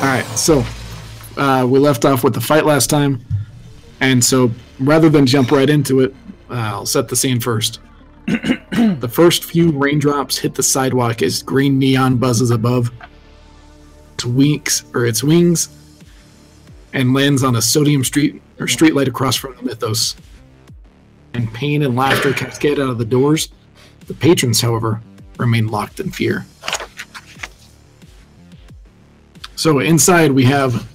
All right, so uh, we left off with the fight last time, and so rather than jump right into it, uh, I'll set the scene first. the first few raindrops hit the sidewalk as green neon buzzes above wings or its wings, and lands on a sodium street or street light across from the Mythos. And pain and laughter cascade out of the doors. The patrons, however, remain locked in fear. So inside we have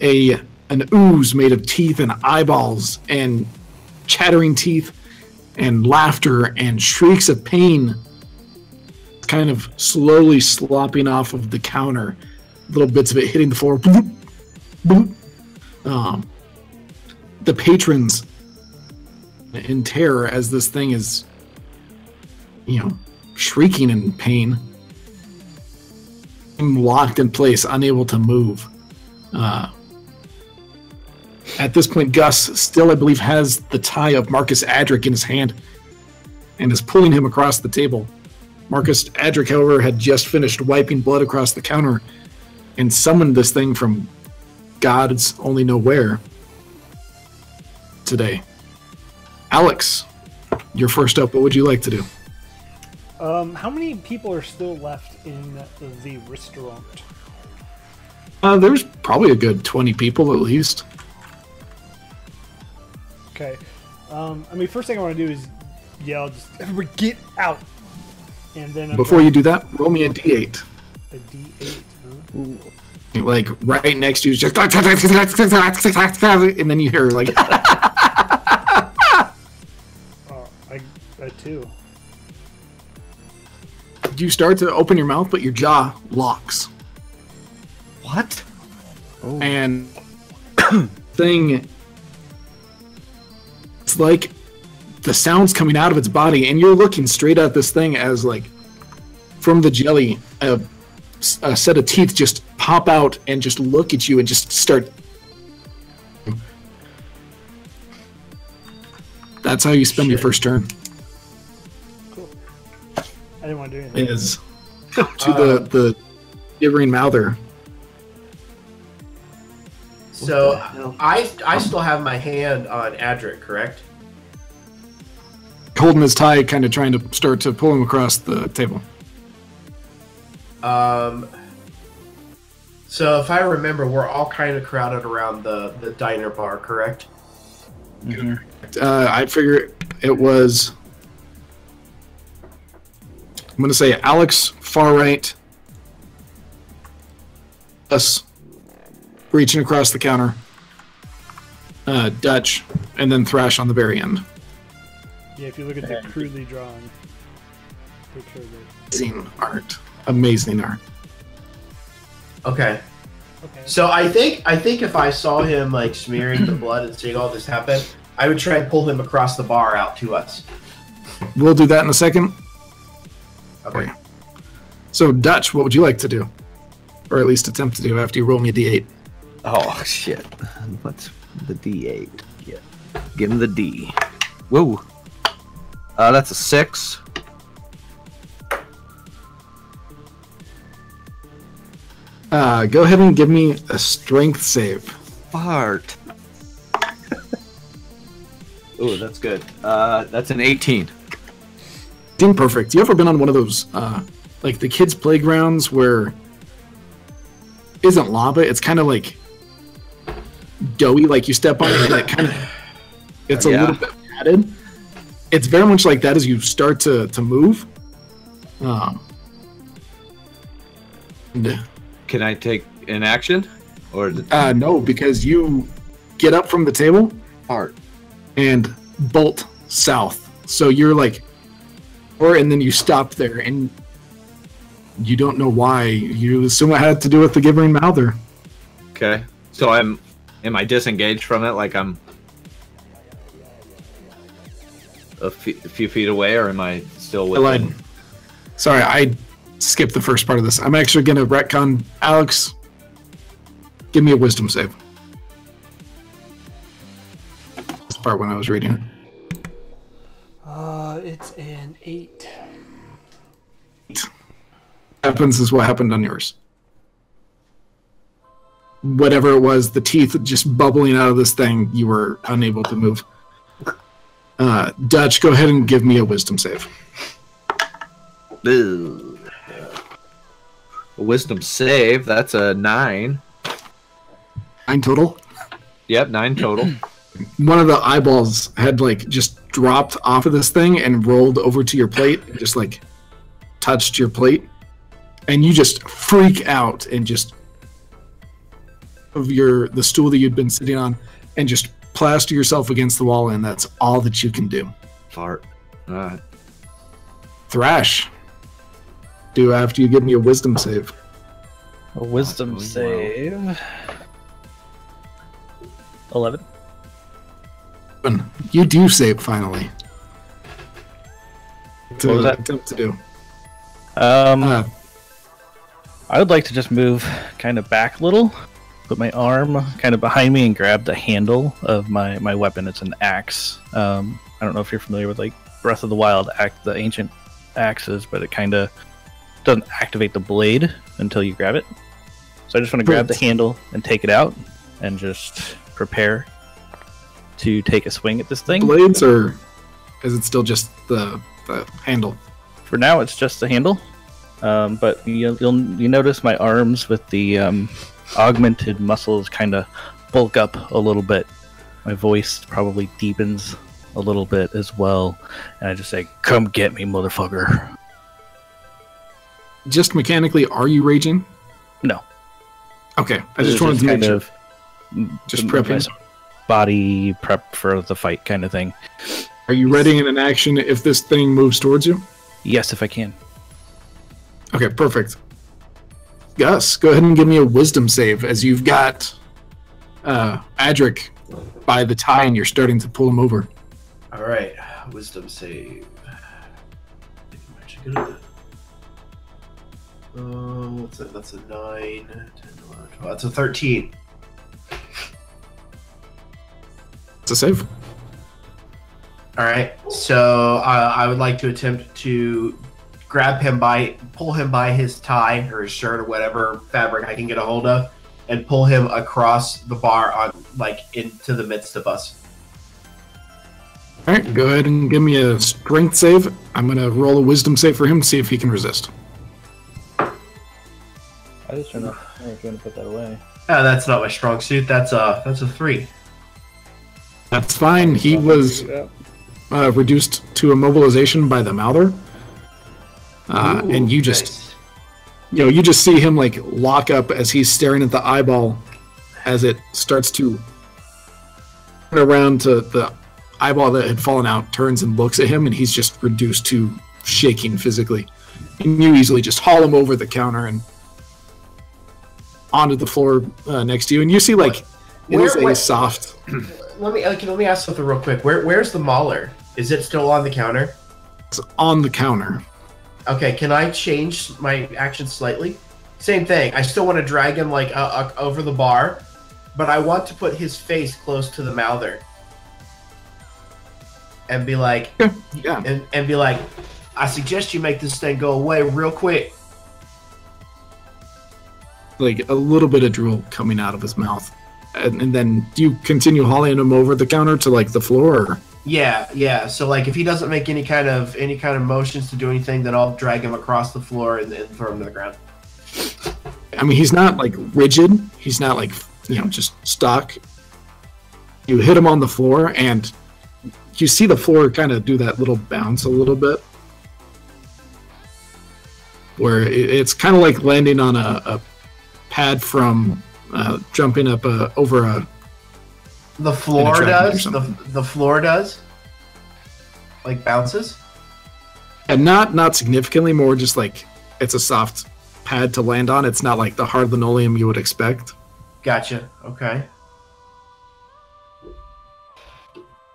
a an ooze made of teeth and eyeballs and chattering teeth and laughter and shrieks of pain kind of slowly slopping off of the counter little bits of it hitting the floor. Um, the patrons in terror as this thing is you know shrieking in pain locked in place, unable to move. Uh, at this point, Gus still, I believe, has the tie of Marcus Adric in his hand and is pulling him across the table. Marcus Adric, however, had just finished wiping blood across the counter and summoned this thing from God's only know where today. Alex, you're first up. What would you like to do? Um, how many people are still left in the restaurant? Uh, there's probably a good 20 people at least. Okay. Um, I mean, first thing I want to do is yell, just everybody get out. And then I'm Before you do that, roll me a d8. a D8. Huh? Like right next to you, just and then you hear like Oh, I a two. You start to open your mouth, but your jaw locks. What? Oh. and thing it's like the sounds coming out of its body and you're looking straight at this thing as like from the jelly a, a set of teeth just pop out and just look at you and just start that's how you spend your first turn. I didn't want to do anything. is to the the shivering mouther So I I still have my hand on Adric, correct? holding his tie kind of trying to start to pull him across the table Um. So if I remember, we're all kind of crowded around the the diner bar, correct? uh, I figure it was. I'm going to say Alex far right, us reaching across the counter, uh, Dutch, and then Thrash on the very end. Yeah, if you look at the crudely drawn picture of it. Amazing art. Amazing art. Okay. Okay. So I think I think if I saw him like smearing the blood and seeing all this happen, I would try and pull him across the bar out to us. We'll do that in a second. Okay. So, Dutch, what would you like to do? Or at least attempt to do after you roll me a d8. Oh shit! What's the D8? Yeah, give him the D. Whoa. Uh, that's a six. Uh, go ahead and give me a strength save. Fart. oh, that's good. Uh, that's an 18. Team perfect. You ever been on one of those, uh, like the kids' playgrounds where isn't lava? It's kind of like doughy. Like you step on it, and it kind of it's a Yeah. little bit padded. It's very much like that as you start to to move. Um, and, Can I take an action? Or uh, no, because you get up from the table fart? and bolt south. So you're like, and then you stop there and you don't know why. You assume it had to do with the Gibbering Mouther. Okay. So I'm. Am I disengaged from it? Like I'm a fe- a few feet away, or am I still I within? lied. Sorry, I skipped the first part of this. I'm actually going to retcon Alex. Give me a wisdom save. This part when I was reading it. Uh, it's an eight. happens is what happened on yours. Whatever it was, the teeth just bubbling out of this thing, you were unable to move. Uh, Dutch, go ahead and give me a wisdom save. Ugh. A wisdom save. That's a nine. Nine total. Yep, nine total. one of the eyeballs had like just dropped off of this thing and rolled over to your plate and just like touched your plate. And you just freak out and just of your the stool that you'd been sitting on and just plaster yourself against the wall and that's all that you can do. Fart. Uh. thrash. Do after you give me a wisdom save. A wisdom save. 11 you do save finally. To what was that? attempt to do. Um, uh, I would like to just move kind of back a little, put my arm kind of behind me, and grab the handle of my my weapon. It's an axe. Um, I don't know if you're familiar with like Breath of the Wild act, the ancient axes, but it kind of doesn't activate the blade until you grab it. So I just want to grab the handle and take it out and just prepare to take a swing at this thing. blades, or is it still just the the handle? For now, it's just the handle. Um, but you'll, you'll you notice my arms with the um, augmented muscles kind of bulk up a little bit. My voice probably deepens a little bit as well, and I just say, "Come get me, motherfucker!" Just mechanically, are you raging? No, Okay, I just wanted to make sure. of Just prepping. My body prep for the fight, kind of thing. Are you ready in an action if this thing moves towards you? Yes, if I can. Okay, perfect. Gus, go ahead and give me a wisdom save as you've got uh, Adric by the tie and you're starting to pull him over. All right, wisdom save. I think I'm actually good at that. Um, what's that? That's a 9, 10, 11, 12. That's a 13. It's a save. All right, so uh, I would like to attempt to grab him by, pull him by his tie or his shirt or whatever fabric I can get a hold of, and pull him across the bar on like into the midst of us. All right, go ahead and give me a strength save. I'm going to roll a wisdom save for him to see if he can resist. I just trying to, I'm trying to put that away. Oh, that's not my strong suit. That's a that's a three. That's fine. He was uh, reduced to immobilization by the Mouther. Uh, Ooh, and you just nice. you know, you just see him like lock up as he's staring at the eyeball as it starts to turn around to the eyeball that had fallen out, turns and looks at him, and he's just reduced to shaking physically. And you easily just haul him over the counter and onto the floor uh, next to you, and you see like it Where- is a where- soft. Let me okay, let me ask something real quick. Where where's the mouther? Is it still on the counter? It's on the counter. Okay, can I change my action slightly? Same thing. I still want to drag him like uh, uh, over the bar, but I want to put his face close to the mouther and be like, Yeah. and, and be like, I suggest you make this thing go away real quick. like a little bit of drool coming out of his mouth. And, and then do you continue hauling him over the counter to like the floor? Yeah, yeah. So like, if he doesn't make any kind of any kind of motions to do anything, then I'll drag him across the floor and then throw him to the ground. I mean, he's not like rigid. He's not like you know just stuck. You hit him on the floor, and you see the floor kind of do that little bounce a little bit, where it's kind of like landing on a, a pad from uh, jumping up uh, over a. The floor trampoline does. The, the floor does. Like bounces. And not not significantly more, just like it's a soft pad to land on. It's not like the hard linoleum you would expect. Gotcha. Okay.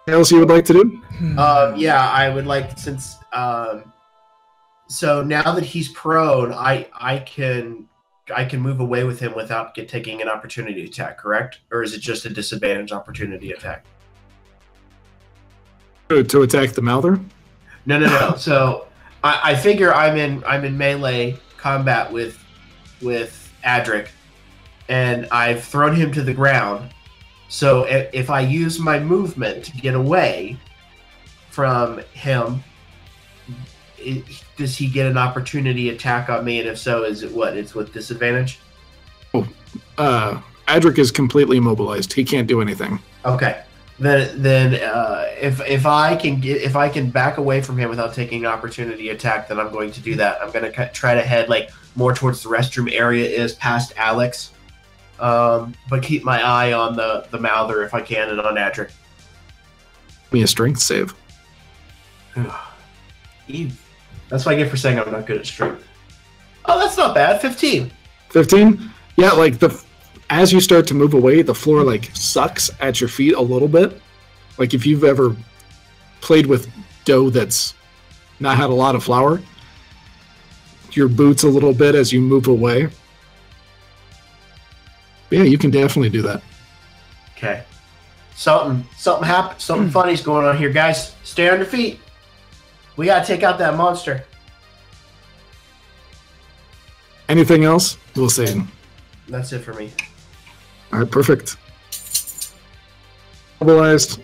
Anything else you would like to do? Um, yeah, I would like since um, so now that he's prone, I I can I can move away with him without get taking an opportunity attack. Correct? Or is it just a disadvantage opportunity attack? To, to attack the mouther? No, no, no. so I, I figure I'm in I'm in melee combat with with Adric, and I've thrown him to the ground. So if, if I use my movement to get away from him, it, does he get an opportunity attack on me? And if so, is it what? It's with disadvantage. Oh, Uh, Adric is completely immobilized. He can't do anything. Okay. Then, then uh, if if I can get if I can back away from him without taking an opportunity attack, then I'm going to do that. I'm going to try to head like more towards the restroom area is past Alex, um, but keep my eye on the the Mouther if I can and on Adric. Give me a strength save. Eve. That's what I get for saying I'm not good at strength. Oh, that's not bad. Fifteen. 15 yeah like the as you start to move away the floor like sucks at your feet a little bit like if you've ever played with dough that's not had a lot of flour your boots a little bit as you move away yeah you can definitely do that Okay. Something something happened. Something hmm. funny's going on here, guys. Stay on your feet. We gotta take out that monster. anything else? We'll see. That's it for me. all right perfect. Mobilized.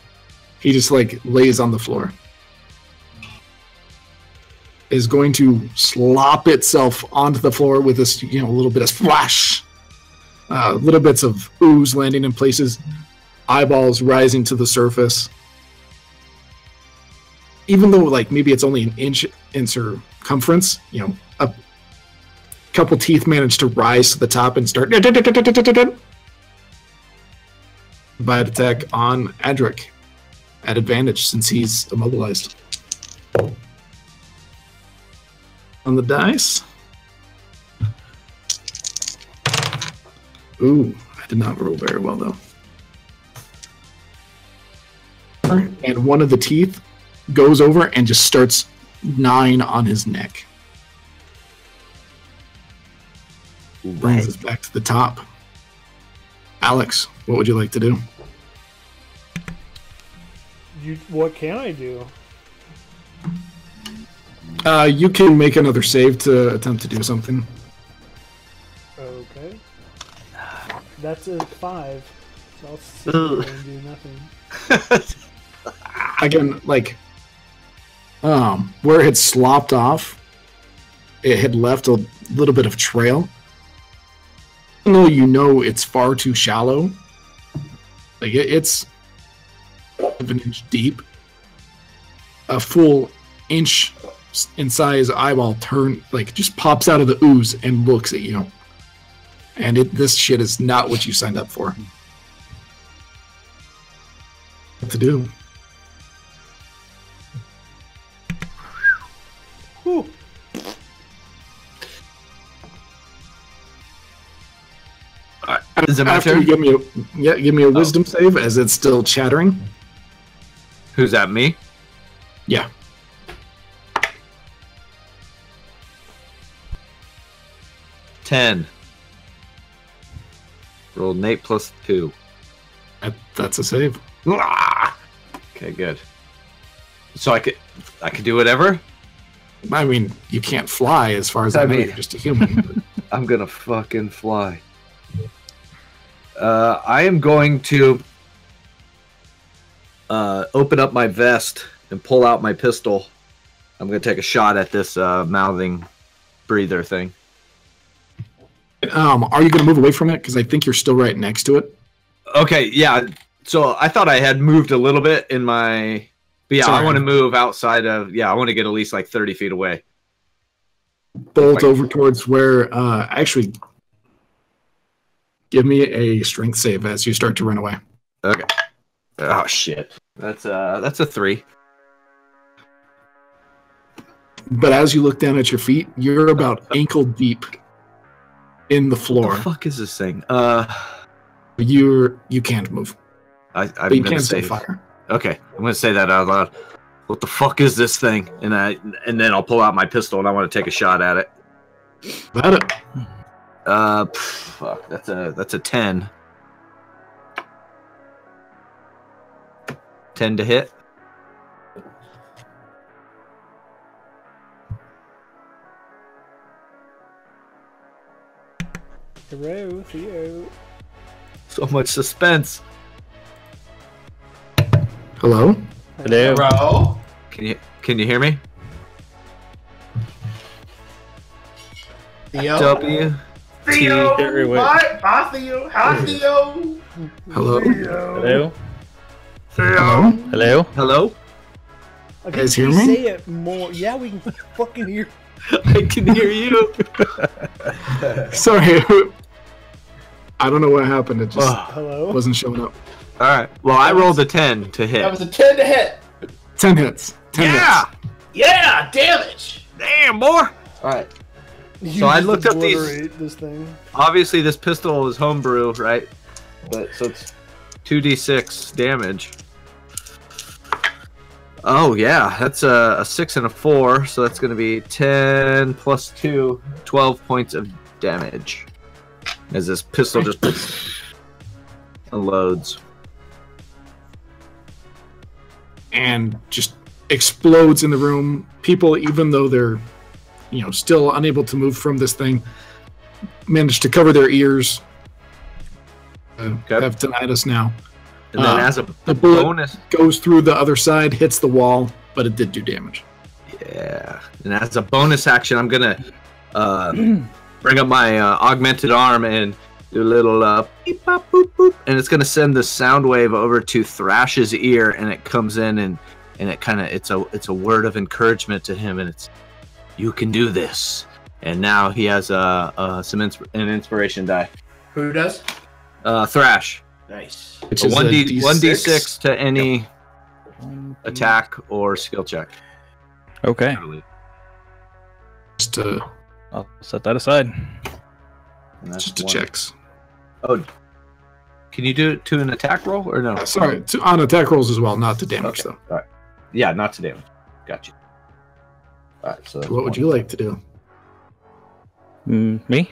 He just like lays on the floor. Is going to slop itself onto the floor with this you know a little bit of splash uh, little bits of ooze landing in places. Eyeballs rising to the surface even though like maybe it's only an inch in circumference you know a couple teeth manage to rise to the top and start bite attack on Adric at advantage since he's immobilized. On the dice. Ooh, I did not roll very well though. And one of the teeth goes over and just starts gnawing on his neck. Brings us back to the top. Alex, what would you like to do? You, what can I do? Uh, you can make another save to attempt to do something. Okay. That's a five. So I'll sit and do nothing. Again, like, um, where it had slopped off, it had left a little bit of trail. Even though you know it's far too shallow, like it, it's an inch deep, a full inch in size eyeball turn like just pops out of the ooze and looks at you. And it this shit is not what you signed up for. What to do? Is it my After turn? you give me a yeah, give me a oh. wisdom save as it's still chattering. Who's that? Me? Yeah. Ten. Rolled an eight plus two. That, that's a save. Okay, good. So I could, I could do whatever. I mean, you can't fly as far as I, I know. mean- You're just a human. I'm gonna fucking fly. Uh, I am going to uh, open up my vest and pull out my pistol. I'm gonna take a shot at this uh, mouthing breather thing. um, are you going to move away from it? Because I think you're still right next to it. Okay, yeah. So I thought I had moved a little bit in my. But yeah, I want to move outside of. Yeah, I want to get at least like 30 feet away. Bolt Like- over towards where. Uh, actually, give me a strength save as you start to run away. Okay. Oh shit. That's uh that's a three. But as you look down at your feet, you're about ankle deep in the floor. What the fuck is this thing? Uh, You're you can't move, I, I'm but you gonna can set say. fire. Okay, I'm gonna say that out loud. What the fuck is this thing? And I and then I'll pull out my pistol and I want to take a shot at it. That it. Uh, pff, fuck. That's a that's a ten. Ten to hit. Hello, Theo. So much suspense. Hello. Hello. Hello. Can you can you hear me? Theo. W. Theo. Here, wait. Bye. Bye, Theo. Hi, Theo. Hello? Hello. Hello? Hello. Hello. Okay, guys hear please me? Say it more. Yeah, we can fucking hear. I can hear you. Sorry. I don't know what happened. It just Ugh. Hello. wasn't showing up. All right. Well, I rolled a ten to hit. That was a 10 to hit. 10 hits. 10 yeah. hits. Yeah, damage. Damn, boy. All right. You So I looked up these- This thing. Obviously, this pistol is homebrew, right? But so it's two d six damage. Oh yeah, that's a, a six and a four, so that's going to be ten plus two, 12 points of damage. As this pistol just unloads. And just explodes in the room. People, even though they're, you know, still unable to move from this thing, managed to cover their ears. Uh, Okay. Have tinnitus now. And then Uh, as a The bullet bonus, goes through the other side, hits the wall, but it did do damage. Yeah, and as a bonus action, I'm gonna uh, bring up my uh, augmented arm and do a little uh, beep, bop, boop, boop, and it's gonna send the sound wave over to Thrash's ear, and it comes in and and it kind of it's a it's a word of encouragement to him, and it's you can do this. And now he has uh, uh some insp- an inspiration die. Who does? Uh, Thrash, Nice. Which So is one a d one d D6. to any attack or skill check. Okay. Just to, I'll set that aside. And that's just to one. checks. Oh, can you do it to an attack roll or no? Sorry, to, on attack rolls as well, not to damage Okay. though. All right. Yeah, not to damage. Got you. All right. So What would you like to do? Mm, me?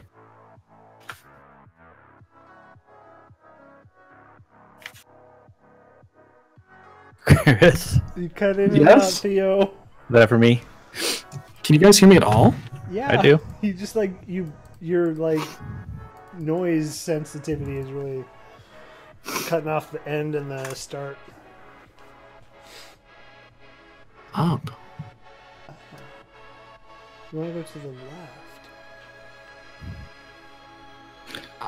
Chris, You cut in and Yes? out, Theo. that for me? Can you guys hear me at all? Yeah, I do. You just like you. Your like noise sensitivity is really cutting off the end and the start. Up. You want to go to the left?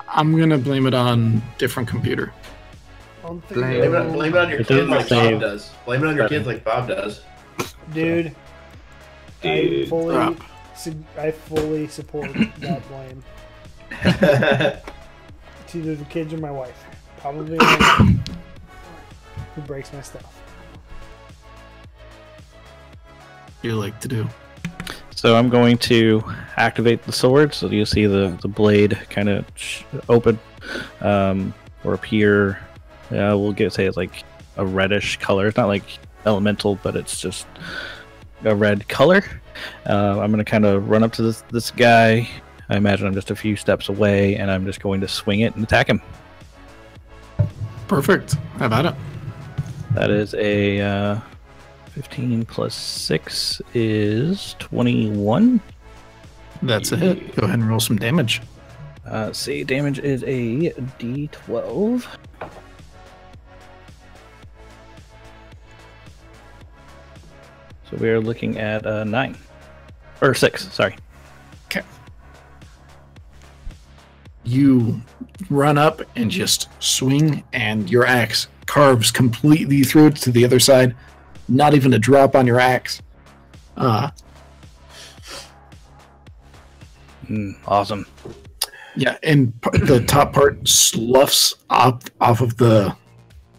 I'm gonna blame it on different computer. Blame Blame it, on, blame it on your It kids like say- Bob does. Blame it on your kids like Bob does. dude. Dude I fully, su- I fully support that blame. It's either the kids or my wife. Probably my wife, who breaks my stuff. You like to do? So I'm going to activate the sword, so you'll see the, the blade kind of sh- open um, or appear. Yeah, we'll get say it's like a reddish color. It's not like elemental, but it's just a red color. Uh, I'm going to kind of run up to this this guy. I imagine I'm just a few steps away, and I'm just going to swing it and attack him. Perfect. How about it? That is a uh, 15 plus 6 is 21. That's a hit. Go ahead and roll some damage. Uh, see, damage is a d12. So we are looking at uh, 9. Or 6, sorry. Okay. You run up and just swing, and your axe carves completely through it to the other side. Not even a drop on your axe. Uh, Mm, awesome. yeah, and the top part sloughs off off of the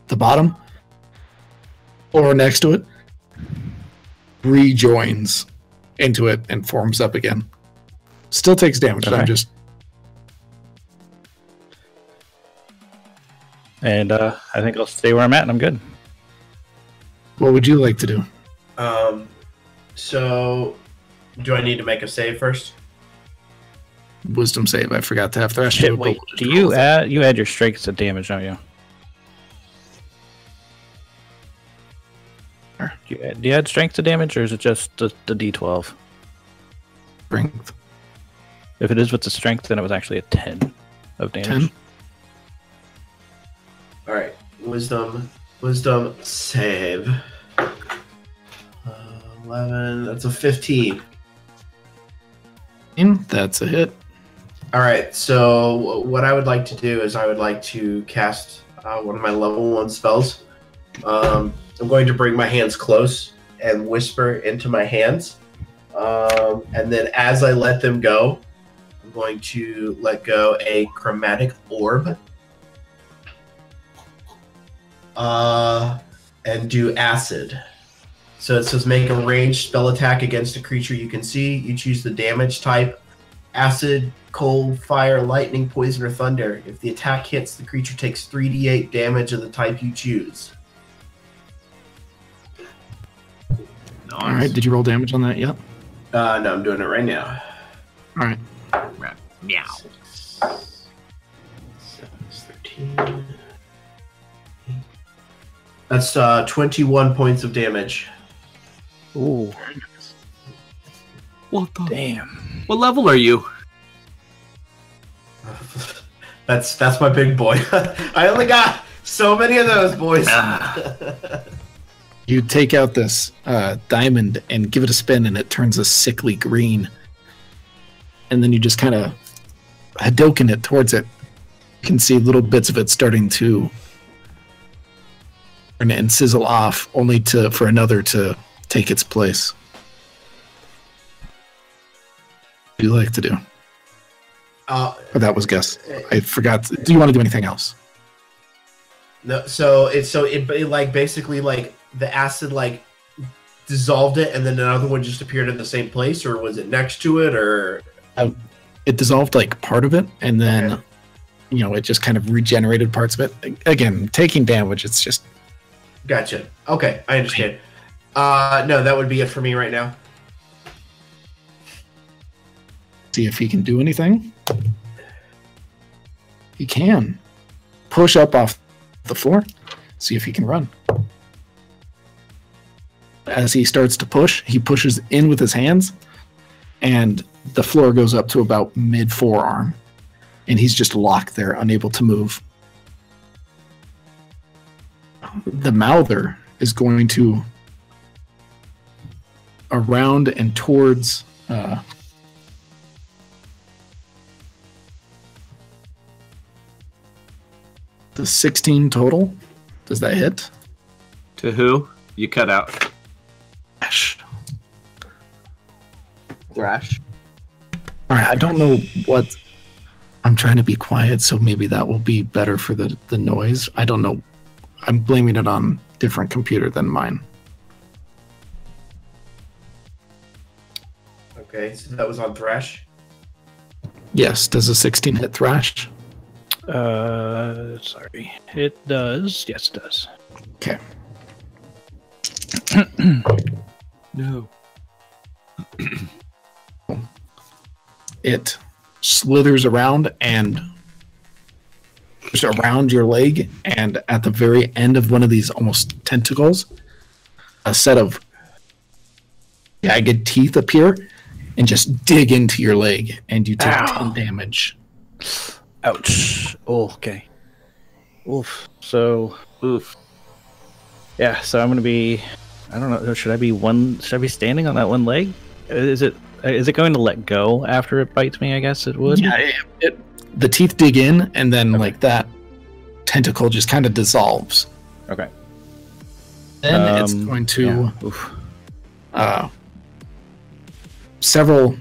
the bottom, or next to it, rejoins into it and forms up again. Still takes damage. Okay. I'm just And uh, I think I'll stay where I'm at and I'm good. What would you like to do? Um, so, do I need to make a save first? Wisdom save. I forgot to have thrash. Shit, do it, but wait, do you with it. add you add your strength to damage, don't you? Sure. Do you add, do you add strength to damage, or is it just the, the d12? strength? If it is with the strength, then it was actually a 10. of damage. 10. All right, wisdom, wisdom save. Uh, Eleven. That's a fifteen. That's a hit. All right. So what I would like to do is I would like to cast uh, one of my level one spells. Um, I'm going to bring my hands close and whisper into my hands, um, and then as I let them go, I'm going to let go a chromatic orb. Uh, and do acid. So it says make a ranged spell attack against a creature you can see. You choose the damage type acid, cold, fire, lightning, poison, or thunder. If the attack hits, the creature takes 3d8 damage of the type you choose. All right. Did you roll damage on that yet? Uh, no, I'm doing it right now. All right. Meow. Seven 13. That's uh, 21 points of damage. Ooh, What the? damn. What level are you? That's that's my big boy. I only got so many of those boys. Ah. You take out this uh, diamond and give it a spin, and it turns a sickly green. And then you just kind of Hadoken it towards it. You can see little bits of it starting to turn and sizzle off, only to for another to take its place. What do you like to do? Uh, Or that was guess. I forgot. Do you want to do anything else? no, so it's so it, it like basically like the acid like dissolved it, and then another one just appeared in the same place, or was it next to it, or It dissolved like part of it, and then Okay. you know it just kind of regenerated parts of it. Again, taking damage. It's just gotcha? Okay, I understand. Uh, no, that would be it for me right now. see if he can do anything. He can push up off the floor. See if he can run. As he starts to push, he pushes in with his hands, and the floor goes up to about mid forearm, and he's just locked there, unable to move. The mouther is going to around and towards uh, the 16 total. Does that hit? To who? You cut out. Gosh. Thrash. All right, I don't know what. I'm trying to be quiet, so maybe that will be better for the, the noise. I don't know. I'm blaming it on different computer than mine. Okay, so that was on Thrash. Yes, does a 16 hit Thrash? Uh, sorry. It does. Yes, it does. Okay. No. It slithers around and just around your leg, and at the very end of one of these almost tentacles, a set of jagged teeth appear and just dig into your leg, and you take Ow. 10 damage. Ouch. Oh, okay. Oof. So, Oof. yeah, so I'm going to be. I don't know. Should I be one? Should I be standing on that one leg? Is it? Is it going to let go after it bites me? I guess it would. Yeah, it, it, the teeth dig in, and then like that tentacle just kind of dissolves. Okay. Then it's Um, going to yeah. Uh, several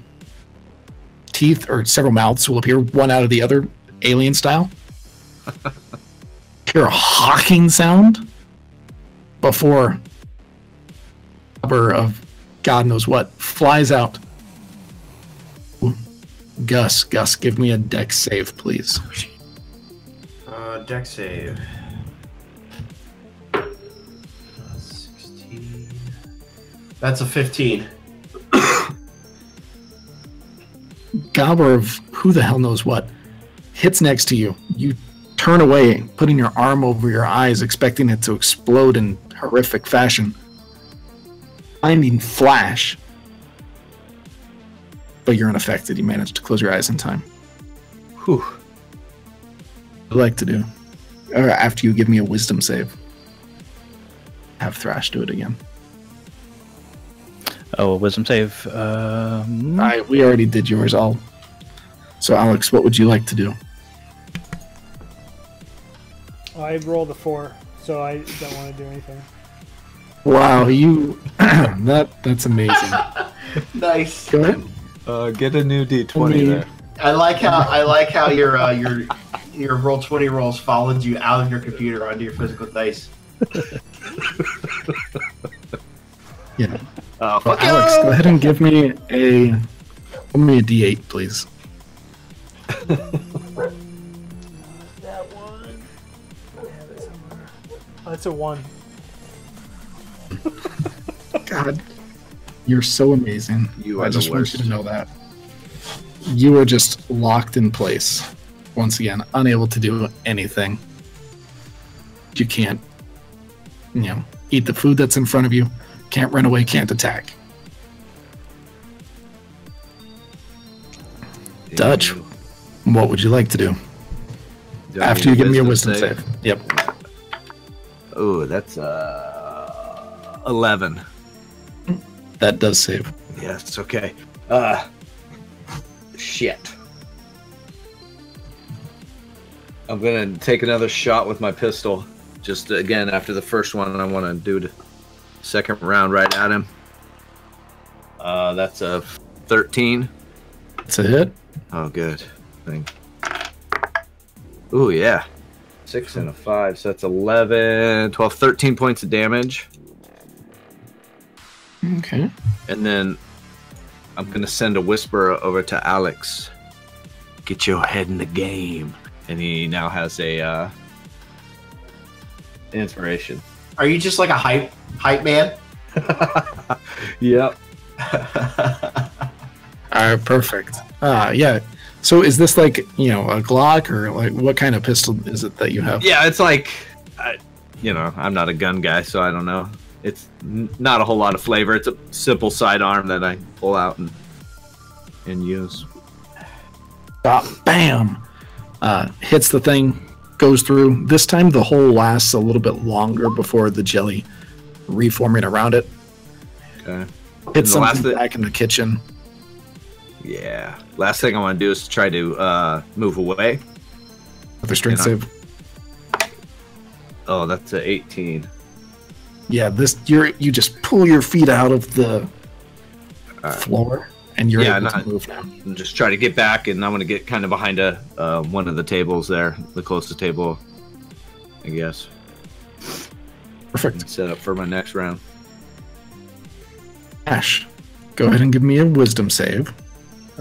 teeth or several mouths will appear, one out of the other, alien style. Hear a hawking sound before cover of God knows what flies out. Gus, Gus, give me a dex save, please. Uh, dex save. Uh, 16. That's a 15. gobbler of who the hell knows what hits next to you. You turn away, putting your arm over your eyes, expecting it to explode in horrific fashion. Finding flash. But you're unaffected. You managed to close your eyes in time. Whew. you like to do? Or after you give me a wisdom save, have Thrash do it again. Oh, a wisdom save. Um, I we already did yours all. So Alex, what would you like to do? I rolled a four, so I don't want to do anything. Wow, you that that's amazing. Nice. Go ahead. Uh, get a new D20 Only- there. I like how I like how your uh, your your roll twenty rolls followed you out of your computer onto your physical dice. Yeah. Oh, Well, Alex, go ahead and give me a give me a D8, please. That one. Oh, that's a one. God, you're so amazing. You I just want you to know that. You are just locked in place. Once again, unable to do anything. You can't, you know, eat the food that's in front of you. Can't run away. Can't attack. Dutch, what would you like to do Do after you give me a wisdom save? Yep. Oh, that's uh, 11. That does save. Yes, okay. Uh, shit. I'm gonna take another shot with my pistol. Just again after the first one, I want to do the second round right at him. Uh, that's a 13. It's a hit. Oh, good. Thing. Ooh, yeah. Six and a five, so that's 11, 12, 13 points of damage. Okay. And then I'm gonna send a whisper over to Alex. Get your head in the game. And he now has a uh inspiration. Are you just like a hype hype man? Yep. All right, perfect. Uh, yeah. So is this like you know a Glock or like what kind of pistol is it that you have? Yeah, it's like I, you know, I'm not a gun guy, so I don't know. It's n- not a whole lot of flavor. It's a simple sidearm that I pull out and and use. Ah, bam! Uh, hits the thing, goes through. This time the hole lasts a little bit longer before the jelly reforming around it. Okay. Hits the last something thi- back in the kitchen. Yeah. Last thing I want to do is try to uh move away. With a strength save. Oh, that's a 18. Yeah, this you're you just pull your feet out of the Alright. floor and you're Yeah, able not- to move now. and just try to get back and i'm going to get kind of behind a uh, one of the tables there the closest table i guess Perfect. and set up for my next round Ash, go ahead and give me a wisdom save.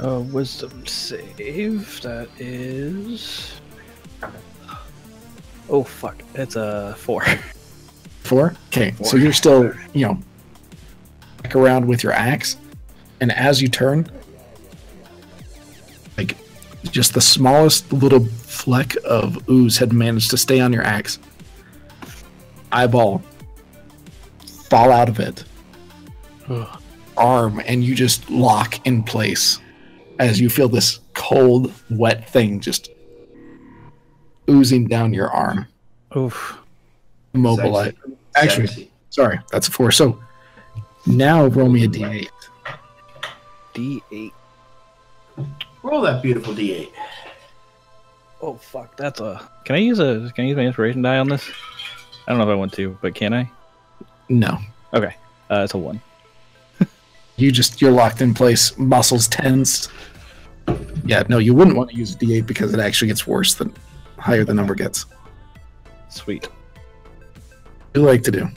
uh, wisdom save. That is. Oh fuck! It's a four. Four. Okay, so you're still, you know, back around with your axe, and as you turn, like just the smallest little fleck of ooze had managed to stay on your axe. Eyeball fall out of it, arm, and you just lock in place as you feel this cold, wet thing just oozing down your arm, Oof. Immobilize. Actually, Sexy. Sorry, that's a four. So now roll me a d8. D8. roll that beautiful D8. Oh fuck! That's a. Can I use a? Can I use my inspiration die on this? I don't know if I want to, but can I? No, Okay. Uh, it's a one. you just you're locked in place, muscles tense. Yeah, no, you wouldn't want to use a d8 because it actually gets worse the higher the number gets. Sweet. Do you like to do?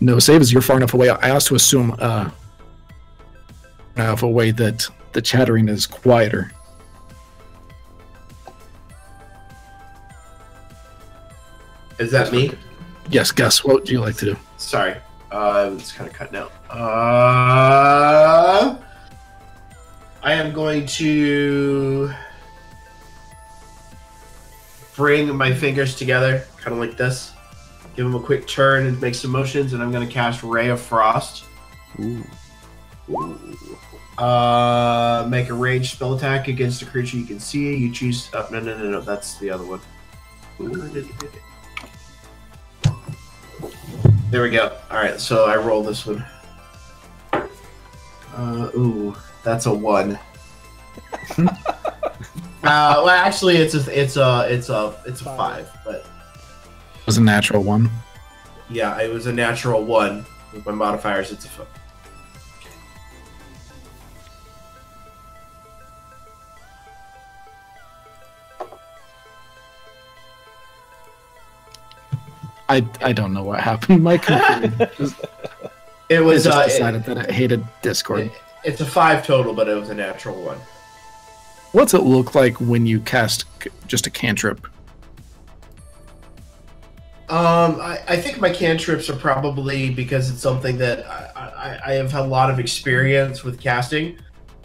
No save saves. You're far enough away. I also assume uh, enough away that the chattering is quieter. Is that me? Yes, Gus. What would you like to do? Sorry, uh, it's kind of cutting out. Uh, I am going to bring my fingers together, kind of like this. Give them a quick turn and make some motions, and I'm going to cast Ray of Frost. Ooh. Uh, make a ranged spell attack against a creature you can see. You choose. Oh, no, no, no, no. That's the other one. There we go. All right, so I roll this one. Uh, ooh, that's a one. uh, well, actually, it's a, it's a, it's a, it's a five. But It was a natural one. yeah, it was a natural one with my modifiers. It's a. F- I I don't know what happened. My computer just, it was. just Uh, decided that it hated Discord. it- it's a five total, but it was a natural one. What's it look like when you cast just a cantrip? Um, I, I think my cantrips are probably because it's something that I, I, I have a lot of experience with casting.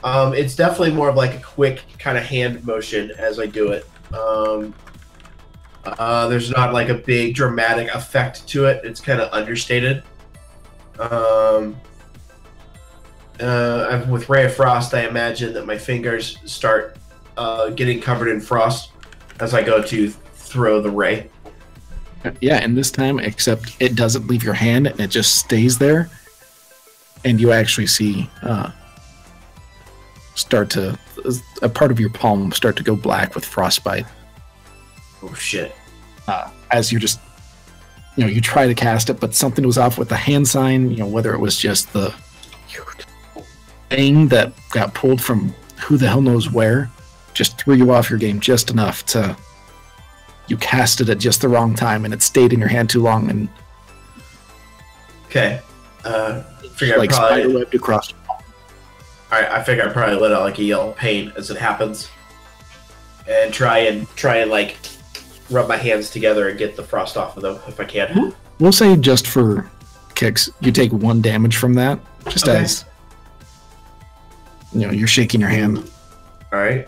Um, it's definitely more of like a quick kind of hand motion as I do it. Um, uh, there's not like a big dramatic effect to it. It's kind of understated. Um, uh, with Ray of Frost, I imagine that my fingers start uh, getting covered in frost as I go to throw the ray. Yeah, and this time, except it doesn't leave your hand and it just stays there, and you actually see uh, start to a part of your palm start to go black with frostbite Oh shit! uh, as you just you know you try to cast it, but something was off with the hand sign. You know whether it was just the thing that got pulled from who the hell knows where, just threw you off your game just enough to you cast it at just the wrong time and it stayed in your hand too long and Okay. Uh, figure like I probably. spiderwebbed across. All right, I figure I probably let out like a yell of pain as it happens, and try and try and like rub my hands together and get the frost off of them if I can. We'll say just for kicks, you take one damage from that, just Okay. as you know you're shaking your hand. All right.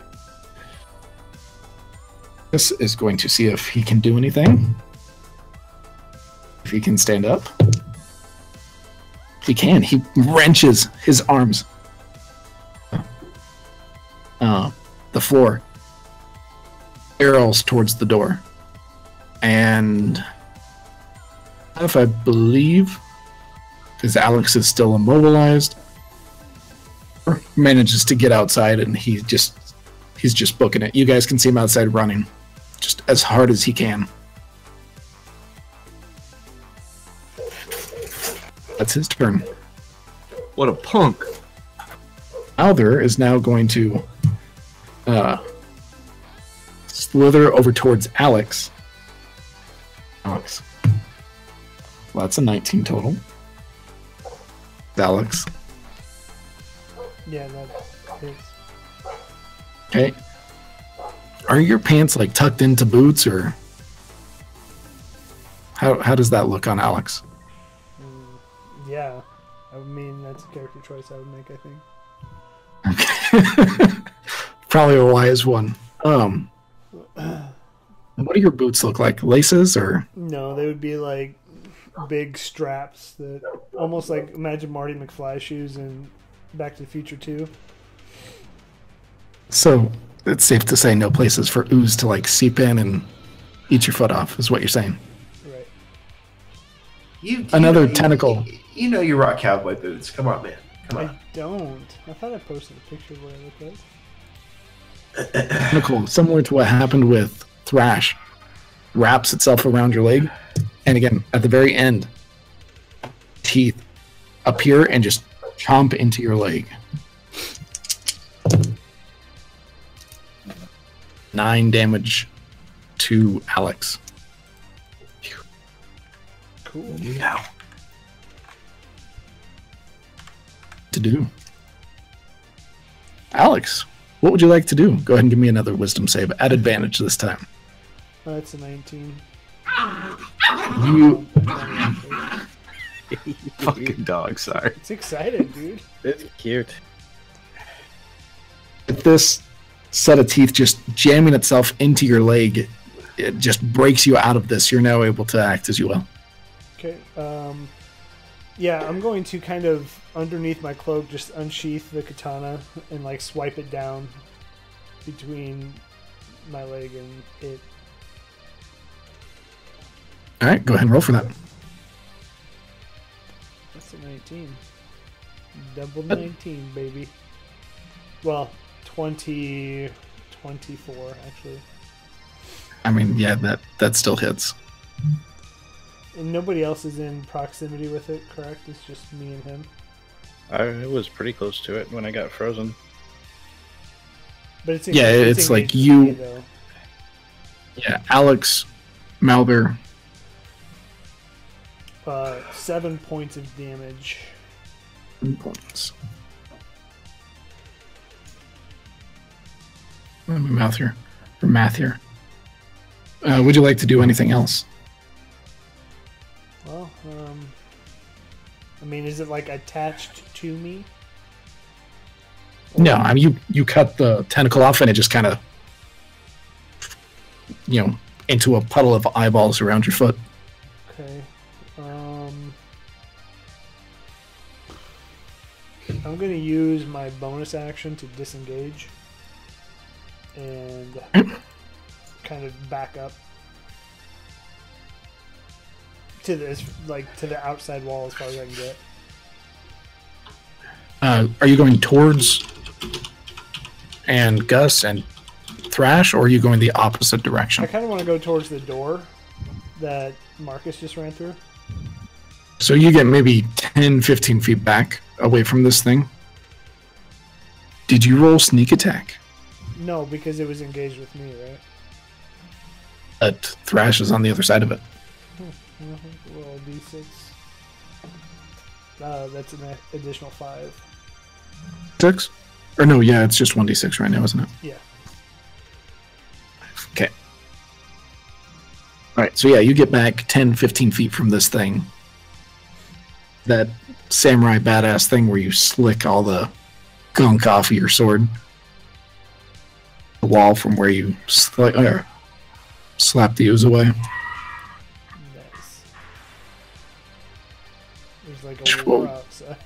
This is going to see if he can do anything. If he can stand up. He can. He wrenches his arms. Uh, the floor. Barrels towards the door. And if I believe, because Alex is still immobilized, manages to get outside and he just he's just booking it. You guys can see him outside running just as hard as he can. That's his turn. What a punk. Alder is now going to uh, slither over towards Alex. Alex. Well, that's a 19 total. Alex. Yeah, that hits. Okay. Are your pants like tucked into boots or how how does that look on Alex? Mm, yeah, I mean that's a character choice I would make. I think. Probably a wise one. Um what do your boots look like? Laces or No, they would be like big straps that almost like imagine Marty McFly shoes in Back to the Future 2. so it's safe to say no places for ooze to like seep in and eat your foot off is what you're saying. Right. You, you Another know- tentacle. You, you know you rock cowboy boots. Come on, man. Come on. I don't. I thought I posted a picture of what I look like. Tentacle, similar to what happened with Thrash, wraps itself around your leg, and again at the very end, teeth appear and just chomp into your leg. Nine damage to Alex. Cool. Yeah. To do. Alex, what would you like to do? Go ahead and give me another wisdom save at advantage this time. Oh, that's a 19. You Fucking dog, sorry. It's excited, dude. It's cute. with this set of teeth just jamming itself into your leg, it just breaks you out of this. You're now able to act as you will. Okay. Um, yeah, I'm going to kind of underneath my cloak just unsheath the katana and like swipe it down between my leg and it. All right, go ahead and roll for that. That's 19. Double 19, baby. Well, 20, 24 actually. I mean, yeah, that that still hits. And nobody else is in proximity with it, correct? It's just me and him. I was pretty close to it when I got frozen. But it's Yeah, engaged- it's like you- though. Yeah, Alex, Malber, Uh, seven points of damage. points. Let me mouth here, or math here. Uh, would you like to do anything else? Well, um, I mean, is it like attached to me? No, I mean you you cut the tentacle off and it just kind of, you know, into a puddle of eyeballs around your foot. Okay. I'm gonna use my bonus action to disengage and kind of back up to this, like to the outside wall as far as I can get. Uh, are you going towards and Gus and Thrash, or are you going the opposite direction? I kind of want to go towards the door that Marcus just ran through. So you get maybe 10, 15 feet back away from this thing. Did you roll sneak attack? No, because it was engaged with me, right? But Thrash is on the other side of it. Roll a d6. Uh, that's an additional five. Six? Or no, yeah, it's just 1d6 right now, isn't it? Yeah. Okay. Alright, so yeah, you get back 10, 15 feet from this thing. That samurai badass thing where you slick all the gunk off of your sword. The wall from where you sli- or slap the ooze away. Nice. There's like a war outside.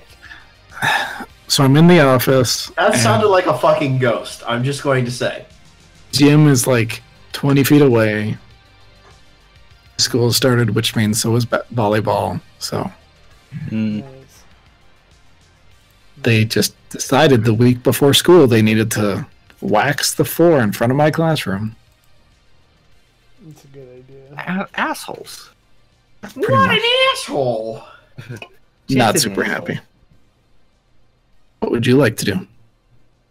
So I'm in the office. That sounded like a fucking ghost. I'm just going to say. Gym is like 20 feet away. School started, which means so is ba- volleyball. So Mm, Nice. they just decided the week before school they needed to wax the floor in front of my classroom. It's a good idea. A- assholes. Pretty What much. an asshole! Not an super asshole. happy. What would you like to do?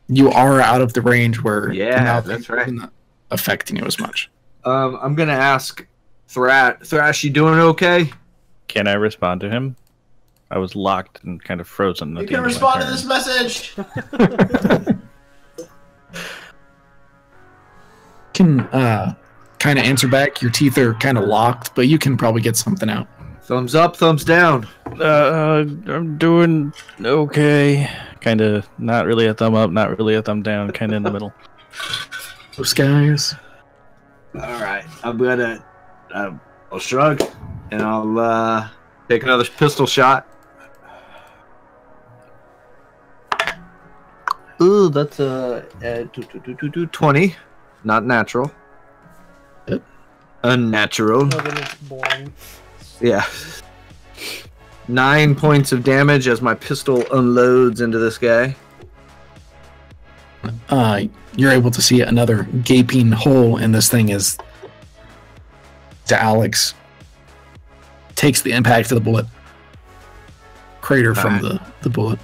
You are out of the range where Yeah, now that's right. not affecting you as much. Um, I'm gonna ask Thrash. Thrash, you doing okay? can I respond to him? I was locked and kind of frozen. at You can end of my respond to this message. Can uh, kind of answer back. Your teeth are kind of locked, but you can probably get something out. Thumbs up, thumbs down. Uh, I'm doing okay. Kind of not really a thumb up, not really a thumb down, kind of in the middle. Those guys. All right, I'm gonna. Uh, I'll shrug, and I'll uh, take another pistol shot. Ooh, that's a, uh two, two, two, two, two, 20. Not natural. Yep. Unnatural. No, then it's boring. Yeah. Nine points of damage as my pistol unloads into this guy. uh, you're able to see another gaping hole in this thing as to Alex takes the impact of the bullet crater from Alright. the, the bullet.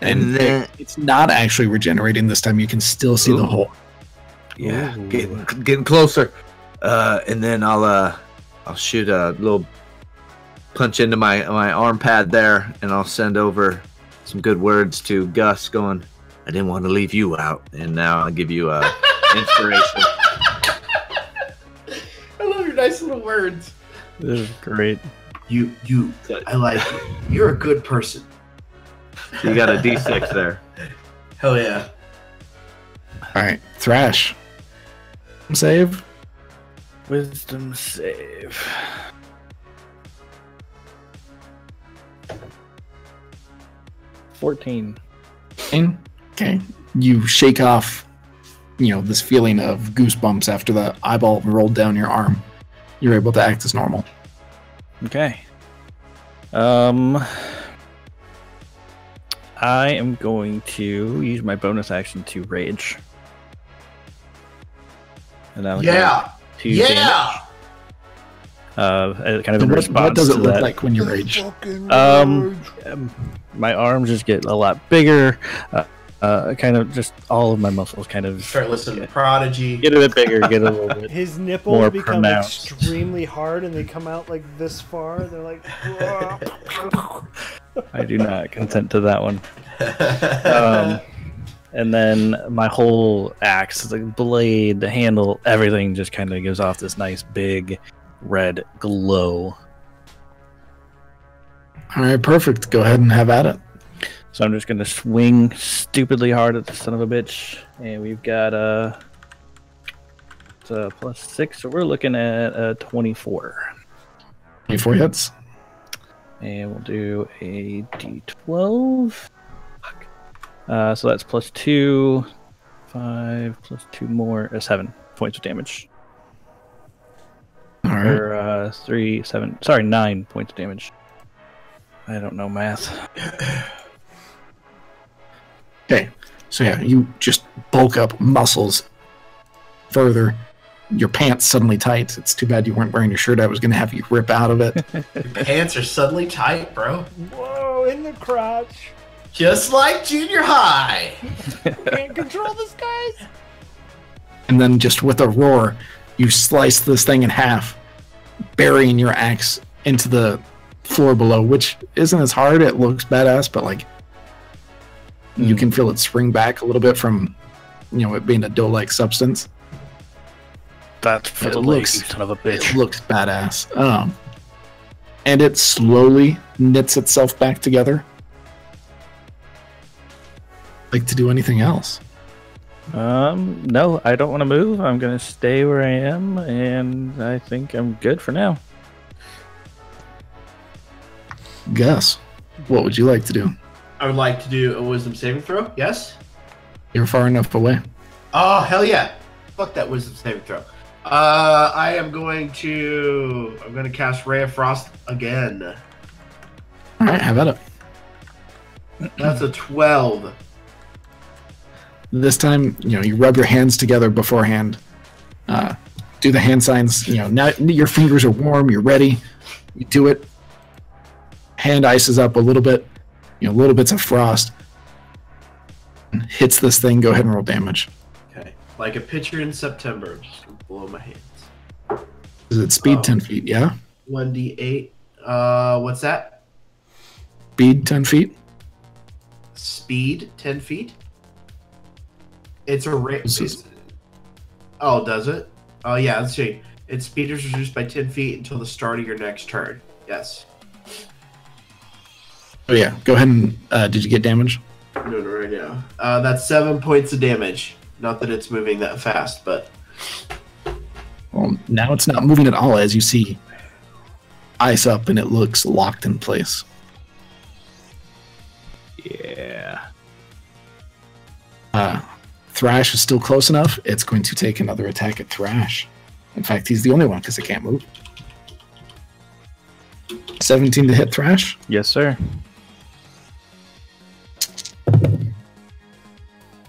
And And then- it's not actually regenerating this time. You can still see the hole. Yeah, getting getting closer. Uh, and then I'll uh, I'll shoot a little punch into my my arm pad there, and I'll send over some good words to Gus, going, "I didn't want to leave you out," and now I'll give you a inspiration. I love your nice little words. This is great. You, you, I like you. You're a good person. So you got a D6 there. Hell yeah. All right, Thrash. Save. Wisdom save. 14. Okay. You shake off, you know, this feeling of goosebumps after the eyeball rolled down your arm. You're able to act as normal. Okay. Um, I am going to use my bonus action to rage. And I'm Yeah. to damage, Yeah. uh, as kind of So in what, response what does it to look that. like when you rage? Um, um, my arms just get a lot bigger. Uh, uh, kind of just all of my muscles kind of Start listening to Prodigy. get a bit bigger, get a little bit. His nipples More become pronounced. extremely hard, and they come out like this far. They're like, I do not consent to that one. Um, and then my whole axe, the blade, the handle, everything just kind of gives off this nice big red glow. All right, perfect. Go ahead and have at it. So I'm just gonna swing stupidly hard at the son of a bitch, and we've got a, a plus six, so we're looking at a 24. 24 hits. And we'll do a d12. Fuck. Uh, so that's plus two, five, plus two more, uh, seven points of damage. All right. Or uh, three, seven, sorry, nine points of damage. I don't know math. Okay. So yeah, you just bulk up muscles further. Your pants suddenly tight. It's too bad you weren't wearing your shirt. I was going to have you rip out of it. Your pants are suddenly tight, bro. "Whoa!" In the crotch. Just like junior high. Can't control this, guys. and then just with a roar, you slice this thing in half, burying your axe into the floor below, which isn't as hard. It looks badass, but like you can feel it spring back a little bit from, you know, it being a dough-like substance. That for It the looks- you son of a It bitch. looks badass. Um, and it slowly knits itself back together. Like to do anything else? Um, no, I don't want to move. I'm gonna stay where I am, and I think I'm good for now. Gus, what would you like to do? I would like to do a wisdom saving throw. Yes. You're far enough away. Oh hell yeah! Fuck that wisdom saving throw. Uh, I am going to. I'm going to cast Ray of Frost again. All right, have at it. That's a twelve. this time you know you rub your hands together beforehand uh, do the hand signs you know now your fingers are warm you're ready you do it hand ices up a little bit you know little bits of frost hits this thing go ahead and roll damage Okay. Like a pitcher in September. Just blow my hands. is it speed Oh. 10 feet yeah One d eight. Uh, what's that? speed 10 feet Speed ten feet. It's a ra- This is- Oh, does it? Oh yeah. Let's see. Its speed is reduced by ten feet until the start of your next turn. Yes. Oh yeah go ahead and uh, did you get damage I'm doing it right now. Uh, that's seven points of damage. Not that it's moving that fast, but well now it's not moving at all as you see ice up and it looks locked in place Yeah. Uh, Thrash is still close enough. It's going to take another attack at Thrash. In fact, he's the only one because it can't move. 17 to hit Thrash. Yes, sir.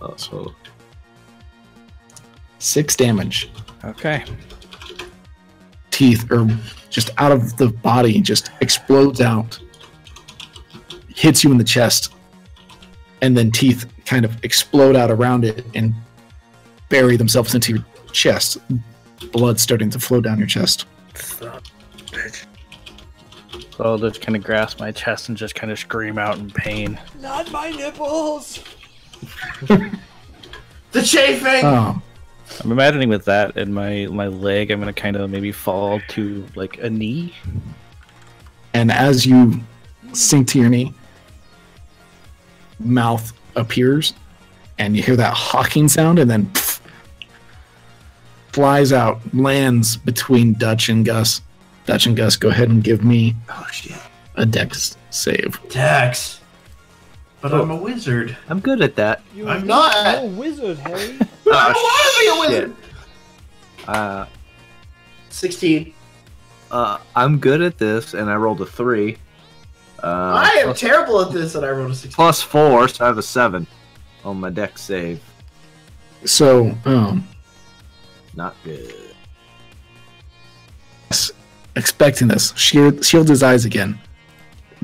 Oh, so Six damage. Okay. Teeth, are just out of the body, just explodes out. Hits you in the chest. And then teeth kind of explode out around it and bury themselves into your chest. Blood starting to flow down your chest. So I'll just kind of grasp my chest and just kind of scream out in pain. Not my nipples. the chafing. Oh, I'm imagining with that and my my leg, I'm gonna kind of maybe fall to like a knee. and as you sink to your knee, mouth appears, and you hear that hawking sound, and then pff, flies out, lands between Dutch and Gus. Dutch and Gus, go ahead and give me oh shit. a dex save. Dex. But I'm a wizard. I'm good at that. You I'm are not. a wizard, Harry. I don't want to be a wizard. Uh, 16. uh, I'm good at this, and I rolled a three. Uh, I am plus, terrible at this, and I rolled a 16. plus four, so I have a seven on my dex save. So, um, Not good. expecting this, shield, shields his eyes again.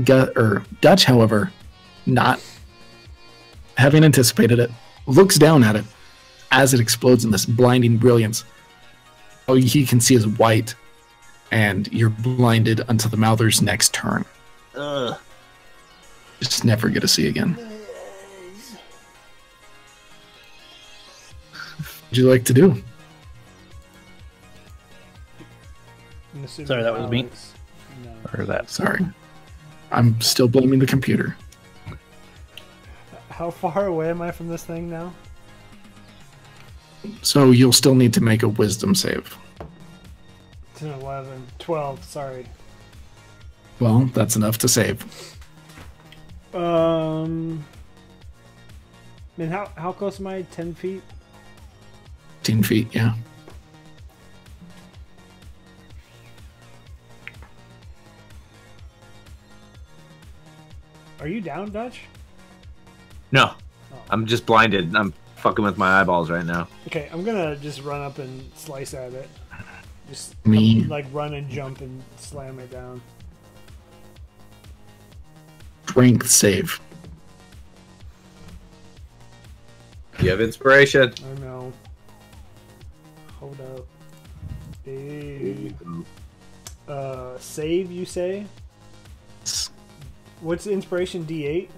Gu- or Dutch, however, not having anticipated it, looks down at it as it explodes in this blinding brilliance. All he can see is white, and you're blinded until the Mouther's next turn. Ugh. Just never get to see again. What'd you like to do? Sorry, that was me. No. Or that. Sorry. I'm still blaming the computer. How far away am I from this thing now? So you'll still need to make a wisdom save. 10, 11, 12, sorry. Well, that's enough to save. Um. I mean, how, how close am I? 10 feet? 10 feet, yeah. Are you down, Dutch? No, I'm just blinded. I'm fucking with my eyeballs right now. Okay, I'm gonna just run up and slice at it. Just Me. come- like run and jump and slam it down. Strength save. You have inspiration. I know. Hold up. Hey. Uh, save, you say? What's inspiration? D8?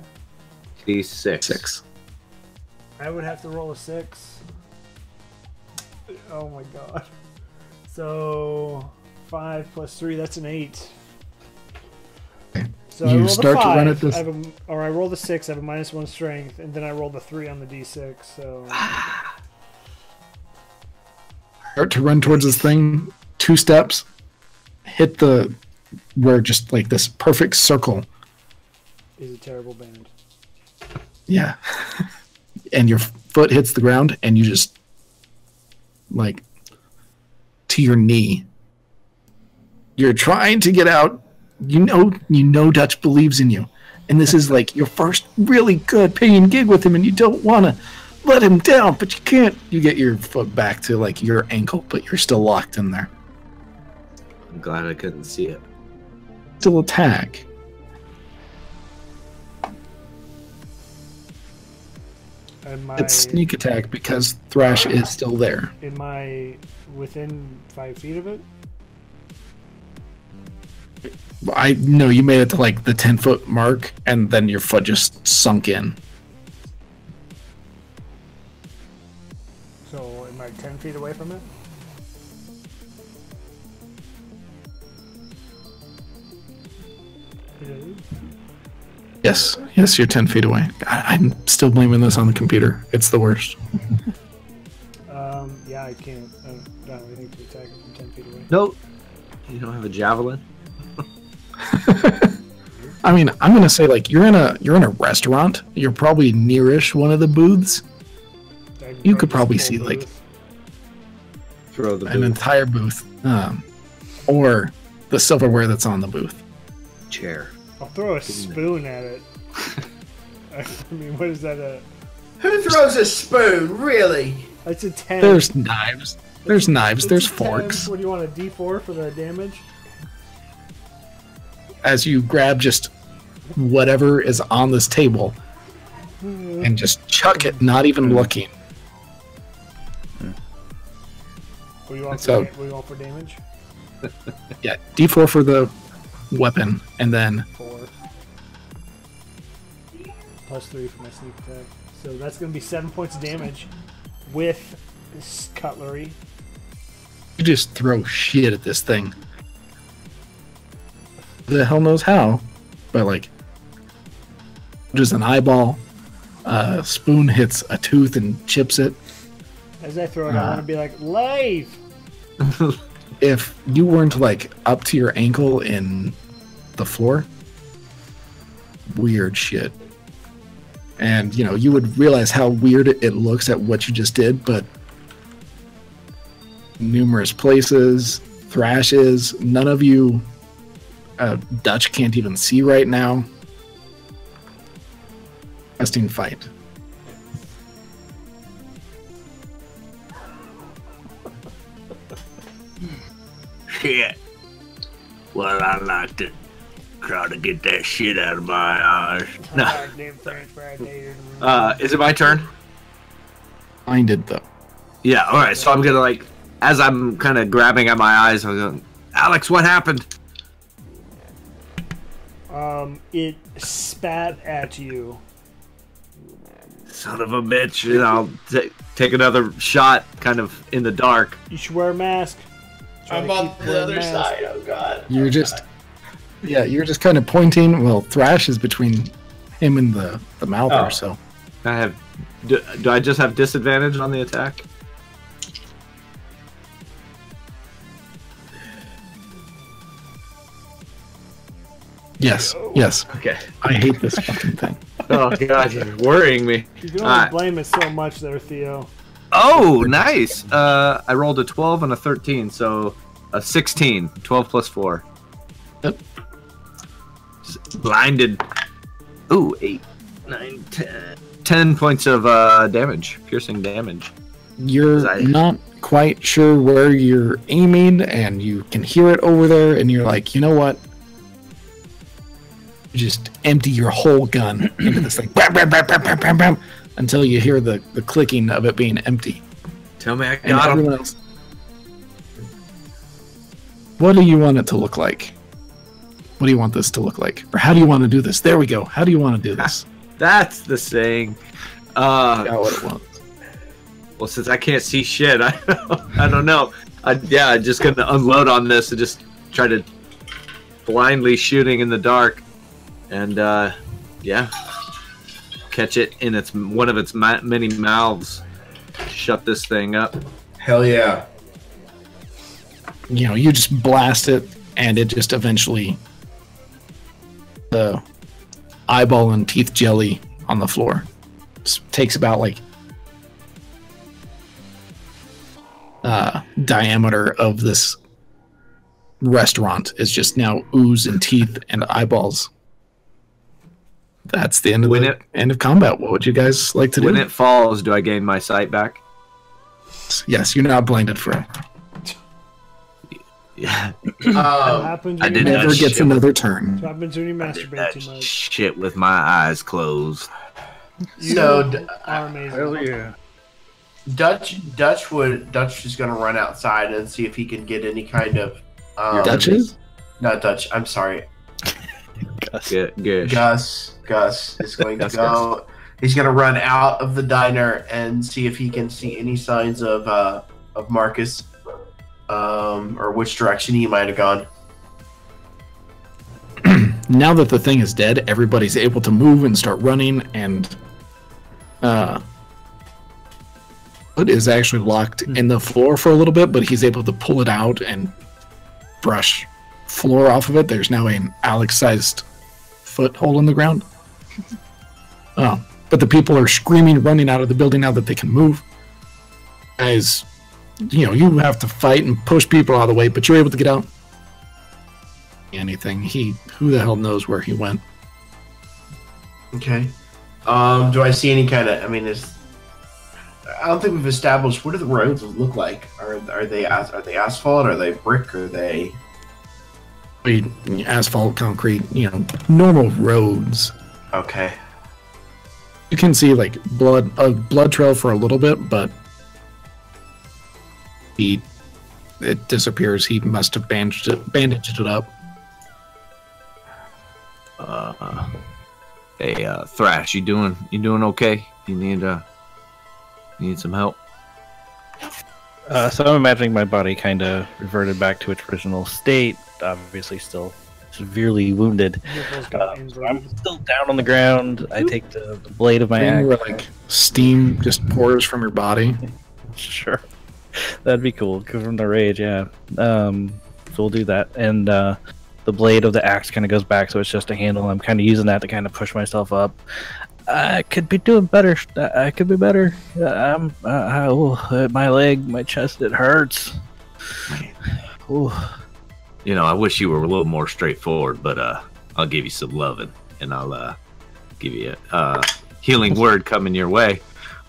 D6. Six. I would have to roll a six. Oh my god. So five plus three, that's an eight. Okay. So I You rolled start a to five, run at this- I have a, or I rolled a six. I have a minus one strength, and then I rolled a three on the d6. So Start to run towards this thing. Two steps. Hit the where just like this perfect circle. is a terrible band. Yeah. and your foot hits the ground and you just like to your knee. You're trying to get out. You know you know Dutch believes in you. And this is like your first really good paying gig with him and you don't want to let him down, but you can't. You get your foot back to like your ankle, but you're still locked in there. I'm glad I couldn't see it. Still attack. Am I, It's sneak attack because Thrash is still there. In my within five feet of it? I know you made it to like the 10 foot mark and then your foot just sunk in. So am I ten feet away from it? Hello? Yes, yes, you're 10 feet away. I, I'm still blaming this on the computer. It's the worst. Um, yeah, I can't. I don't, don't have anything to attack it from ten feet away. Nope. You don't have a javelin? I mean, I'm gonna say like you're in a you're in a restaurant. You're probably nearish one of the booths. I can You could probably see, the like. Throw the An booth entire booth, um, or the silverware that's on the booth. chair. I'll throw a spoon at it. I mean, what is that? A Who throws a spoon? Really? It's a ten. There's knives. There's knives. It's There's a 10. forks. What do you want? A D four for the damage? As you grab just whatever is on this table and hmm. just chuck it, not even hmm. looking. What do you want? For, So- da- what do you want for damage? Yeah, D4 for the weapon, and then Four. Plus three for my sneak attack. So that's gonna be seven points of damage with this cutlery. you just throw shit at this thing. The hell knows how? But like, just an eyeball. A spoon hits a tooth and chips it. As I throw it, I Ah. want to be like, Lave! If you weren't like up to your ankle in the floor, weird shit. and you know you would realize how weird it looks at what you just did, but numerous places, thrashes. None of you, uh, Dutch can't even see right now. Interesting fight. Shit. Well, I liked to try to get that shit out of my eyes. No. Goddamn French fry dated. Uh, is it my turn? Blinded though. Yeah. All right. So I'm gonna like, as I'm kind of grabbing at my eyes, I'm going, Alex, what happened? Um, it spat at you. Son of a bitch. And I'll t- take another shot, kind of in the dark. You should wear a mask. Try I'm on the other masks. side. Oh god. You're just, yeah, you're just kind of pointing. Well, Thrash is between him and the the mouther, Oh. so I have. Do, do I just have disadvantage on the attack? yes, yes. Okay. I hate this fucking thing. Oh god, you're worrying me. You can only Alright. blame it so much there, Theo. Oh, nice. Uh, I rolled a 12 and a 13, so a 16. 12 plus 4. Yep. Just blinded. Ooh, 8, 9, 10. 10 points of uh, damage, piercing damage. You're I- not quite sure where you're aiming, and you can hear it over there, and you're like, you know what? Just empty your whole gun into this thing, bam, bam, bam, bam, bam, bam, bam, until you hear the, the clicking of it being empty. Tell me I And got him. everyone else. What do you want it to look like? What do you want this to look like? Or how do you want to do this? There we go. How do you want to do this? That's the saying. Uh, Got what it wants. well, since I can't see shit, I, I don't know. I, yeah, I'm just gonna unload on this and just try to blindly shooting in the dark, and uh, yeah, catch it in its one of its ma- many mouths. Shut this thing up. Hell yeah. you know, you just blast it, and it just eventually the eyeball and teeth jelly on the floor. Just takes about like uh, diameter of this restaurant is just now ooze and teeth and eyeballs. That's the end of When the it- end of combat. What would you guys like to do? When it falls, do I gain my sight back? yes, you're not blinded forever. Yeah, Um, happens I did Never shit. gets another turn. What happens when you I did masturbate that too much? shit with my eyes closed. You So, d- are amazing. yeah. Dutch Dutch would Dutch is gonna run outside and see if he can get any kind of um, Dutches? Not Dutch. I'm sorry. Gus. Good, good. Gus. Gus is going to Gus, go. He's gonna run out of the diner and see if he can see any signs of uh, of Marcus, um, or which direction he might have gone. now that the thing is dead, everybody's able to move and start running, and uh, it is actually locked in the floor for a little bit, but he's able to pull it out and brush floor off of it. There's now an Alex-sized foothold in the ground. Oh, but the people are screaming, running out of the building now that they can move. Guys, you know, you have to fight and push people out of the way, but you're able to get out anything. He who the hell knows where he went. Okay. Um, do I see any kind of? I mean, is I don't think we've established what do the roads look like. Are are they are they asphalt? Are they brick? Are they? Asphalt, concrete, you know, normal roads. Okay. You can see like blood a blood trail for a little bit, but he it disappears. He must have bandaged it bandaged it up. Uh, hey, uh, Thrash, you doing? You doing okay? You need uh, you need some help? Uh, so I'm imagining my body kind of reverted back to its original state. Obviously, still severely wounded. Uh, so. I'm still down on the ground. I take the, the blade of my Thing axe. where like steam just pours from your body. Sure, that'd be cool, From the rage, yeah. Um, so we'll do that, and uh, the blade of the axe kind of goes back, so it's just a handle. I'm kind of using that to kind of push myself up. I could be doing better. I could be better. Uh, I'm. Uh, oh, uh, my leg, my chest, it hurts. Oh, You know, I wish you were a little more straightforward, but uh, I'll give you some loving, and I'll uh, give you a uh, healing word coming your way.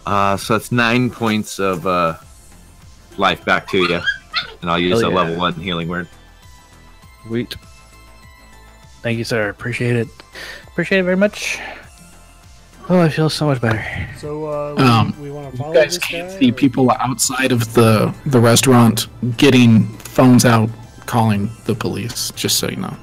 Uh, so that's nine points of uh, life back to you, and I'll use Hell a yeah. level one healing word. sweet. Thank you, sir. Appreciate it. Appreciate it very much. Oh, I feel so much better. So uh, we, Um, we want to You guys this can't guy, see or- people outside of the the restaurant getting phones out, calling the police. Just so you know.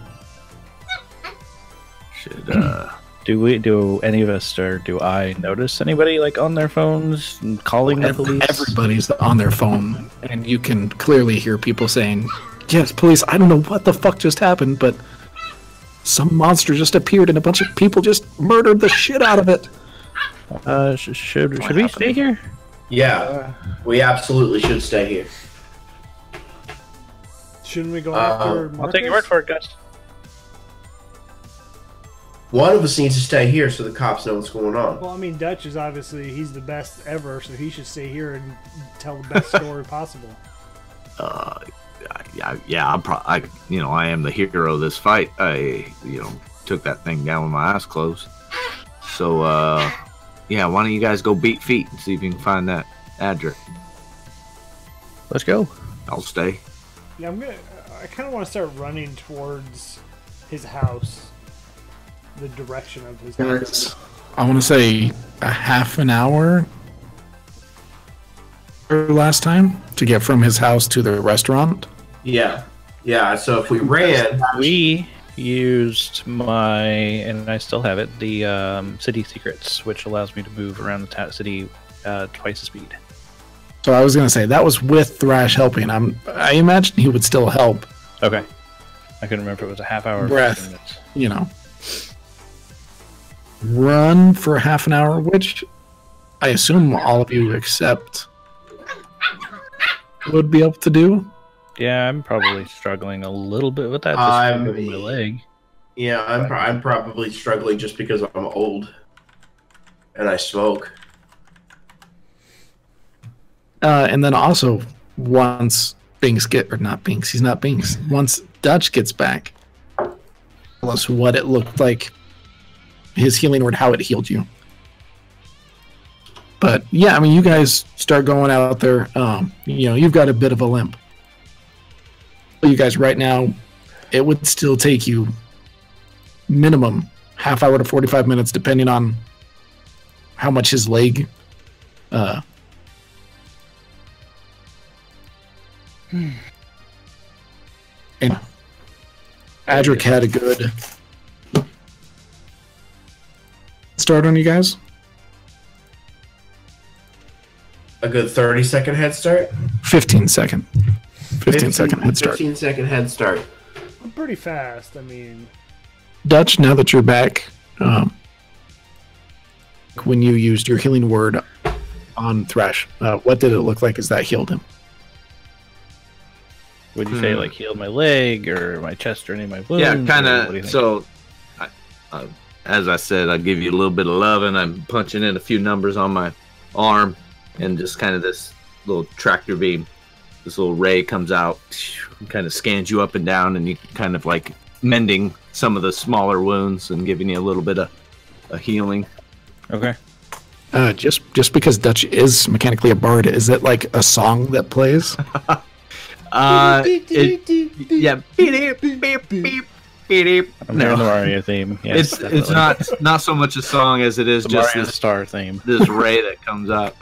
Should uh, Do we? Do any of us, or do I notice anybody like on their phones and calling the police? Everybody's on their phone, and you can clearly hear people saying, "Yes, police. I don't know what the fuck just happened, but some monster just appeared, and a bunch of people just murdered the shit out of it." Uh, sh- should should we stay here? Yeah, we absolutely should stay here. Shouldn't we go Uh, after? I'll take your word for it, Gus. One of us needs to stay here so the cops know what's going on. Well, I mean, Dutch is obviously he's the best ever, so he should stay here and tell the best story possible. uh, yeah, yeah, I'm pro- I, you know, I am the hero of this fight. I, you know, took that thing down with my eyes closed. So, uh, yeah, why don't you guys go beat feet and see if you can find that address? Let's go. I'll stay. Yeah, I'm gonna. I kind of want to start running towards his house, the direction of his house. Guys, I want to say a half an hour or last time to get from his house to the restaurant. Yeah, yeah. So if we ran, We used my, and I still have it, the um, city secrets, which allows me to move around the ta- city uh, twice the speed. So I was gonna say that was with Thrash helping. I'm. I imagine he would still help. Okay. I couldn't remember if it was a half hour. Breath. 15. You know, run for half an hour, which I assume all of you except would be able to do. Yeah, I'm probably struggling a little bit with that. I'm- because of my leg. yeah, I'm pro- I'm probably struggling just because I'm old and I smoke. Uh, and then also once Binks get or not Binks, he's not Binks. Once Dutch gets back, tell us what it looked like, his healing word, how it healed you. But yeah, I mean, you guys start going out there. Um, you know, you've got a bit of a limp. You guys, right now, it would still take you minimum half hour to forty-five minutes, depending on how much his leg uh, And Adric had a good start on you guys. A good 30 second head start. 15 second. 15 second head start. 15 second head start. I'm pretty fast. I mean, Dutch, now that you're back, um, when you used your healing word on Thrash, uh, what did it look like as that healed him? Would you say Hmm. like healed my leg or my chest or any of my wounds? yeah, kind what do you of. So, I, uh, as I said, I'll give you a little bit of love, and I'm punching in a few numbers on my arm, and just kind of this little tractor beam, this little ray comes out, kind of scans you up and down, and you kind of like mending some of the smaller wounds and giving you a little bit of a healing. okay. Uh, just just because Dutch is mechanically a bard, is it like a song that plays? Uh, it, yeah. I'm hearing the Mario theme. Yes, it's it's not not so much a song as it is the just Mario this Star theme. this ray that comes up.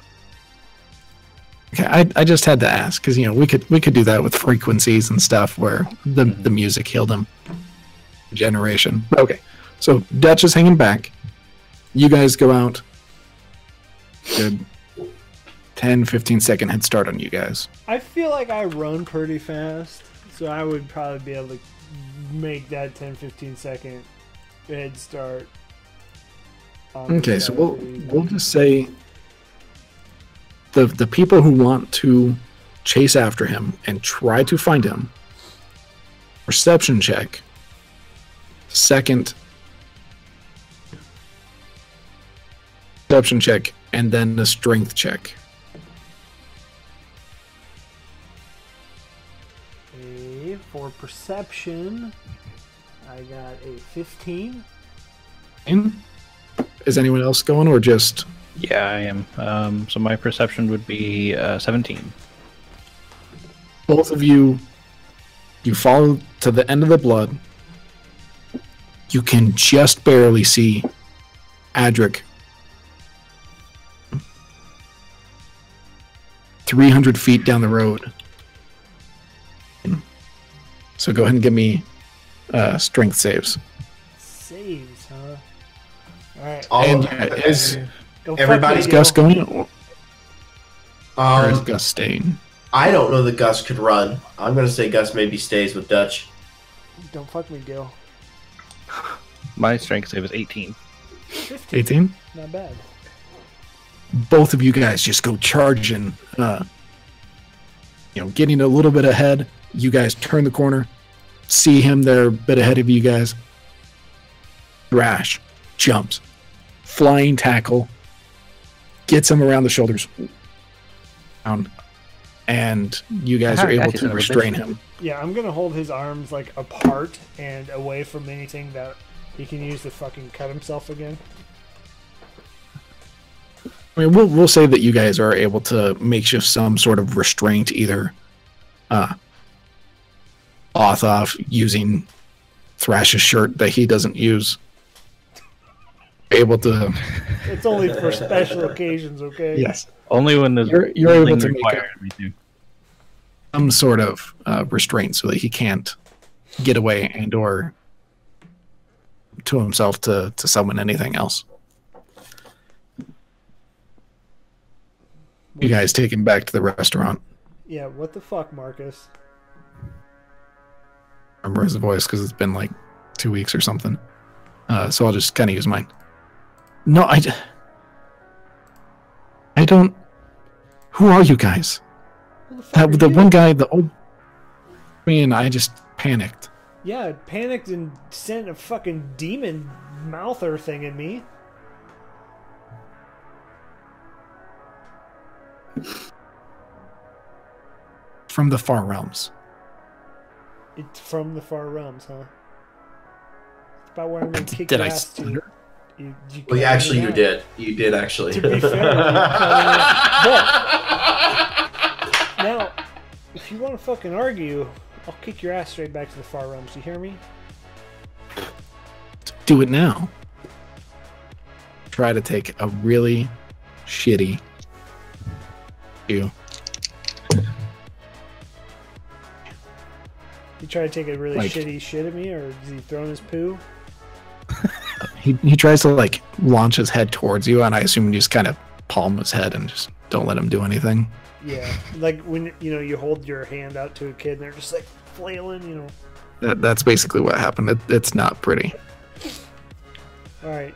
Okay, I, I just had to ask because you know we could we could do that with frequencies and stuff where the mm-hmm. the music healed him. Generation. Okay, so Dutch is hanging back. You guys go out. Good. 10, 15 second head start on you guys. I feel like I run pretty fast, so I would probably be able to make that 10 15 second head start. on Okay, so we'll we'll just say the the people who want to chase after him and try to find him. Perception check. Second. perception check and then a strength check. For perception, I got a 15. And is anyone else going or just Yeah, I am. Um, so my perception would be uh, 17. both of you? You follow to the end of the blood. You can just barely see Adric. 300 feet down the road. So go ahead and give me uh, strength saves. Saves, huh? Alright. All And of- yeah, is, Go everybody's me, Gus going or or is um, Gus staying? I don't know that Gus could run. I'm gonna say Gus maybe stays with Dutch. Don't fuck me, Gil. My strength save is 18. 15. 18? Not bad. both of you guys just go charging uh you know getting a little bit ahead you guys turn the corner see him there a bit ahead of you guys. Thrash jumps flying tackle gets him around the shoulders down, and you guys are able to son of a restrain him. Yeah, I'm gonna hold his arms like apart and away from anything that he can use to fucking cut himself again. I mean, we'll we'll say that you guys are able to makeshift some sort of restraint, either uh, off off using Thrash's shirt that he doesn't use. Able to, It's only for special occasions, okay? yes, Only when there's You're- you're able to make required, me too. some sort of uh, restraint so that he can't get away and or to himself to to summon anything else. You guys take him back to the restaurant. Yeah, what the fuck, Marcus? Remember his voice because it's been like two weeks or something. Uh, so I'll just kind of use mine. No, I. I don't. Who are you guys? The That the one guy, the old man. I just panicked. Yeah, panicked and sent a fucking demon mouther thing at me. From the far realms. It's from the far realms, huh? It's about where I'm gonna kick Did your I ass to. stutter? You, you Well, yeah, actually, you down. did. You did actually. To be fair, you Now, if you want to fucking argue, I'll kick your ass straight back to the far realms. You hear me? Do it now. Try to take a really shitty. You. You try to take a really Like- shitty shit at me, or is he throwing his poo? He he tries to like launch his head towards you, and I assume you just kind of palm his head and just don't let him do anything. Yeah, like when you know you hold your hand out to a kid and they're just like flailing, you know. That, that's basically what happened. It, it's not pretty. All right,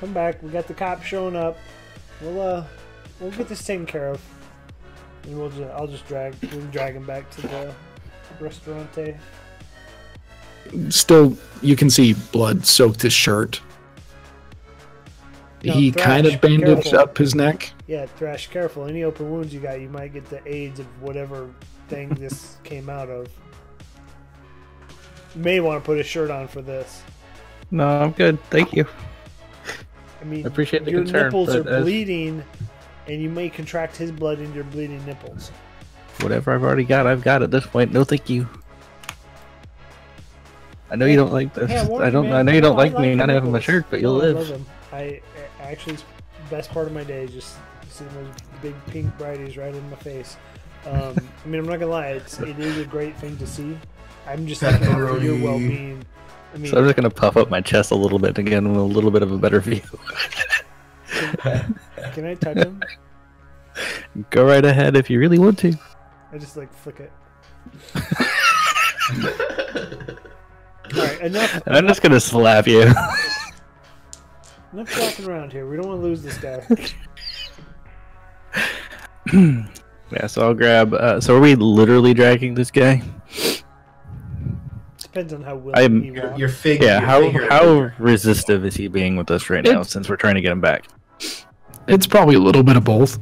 come back. We got the cops showing up. We'll uh, we'll get this taken care of, and we'll just I'll just drag we can drag him back to the restaurante. Still, you can see blood soaked his shirt. No, he Thrash, kind of bandaged careful. up his neck. Yeah, Thrash, careful. Any open wounds you got, you might get the AIDS of whatever thing this came out of. You may want to put a shirt on for this. No, I'm good. Thank you. I mean, I appreciate the your concern, nipples but are as- bleeding, and you may contract his blood into your bleeding nipples. Whatever I've already got, I've got at this point. No, thank you. I know you don't like this. Hey, I warned don't. man. I know you don't No, I like me not having my shirt, but you'll No, I love live. them. I, I actually, best part of my day is just seeing those big pink brighties right in my face. Um, I mean, I'm not gonna lie, it's it is a great thing to see. I'm just looking for your well-being. I mean, So I'm just gonna puff up my chest a little bit to get a little bit of a better view. can I touch him? Go right ahead if you really want to. I just like flick it. All right, enough. I'm just gonna slap you. Enough walking around here. We don't want to lose this guy. yeah. So I'll grab. Uh, so are we literally dragging this guy? Depends on how willing I'm- he Your, walks. your fig. Yeah. your How figure- how resistive is he being with us right now? It's- Since we're trying to get him back. It's probably a little bit of both.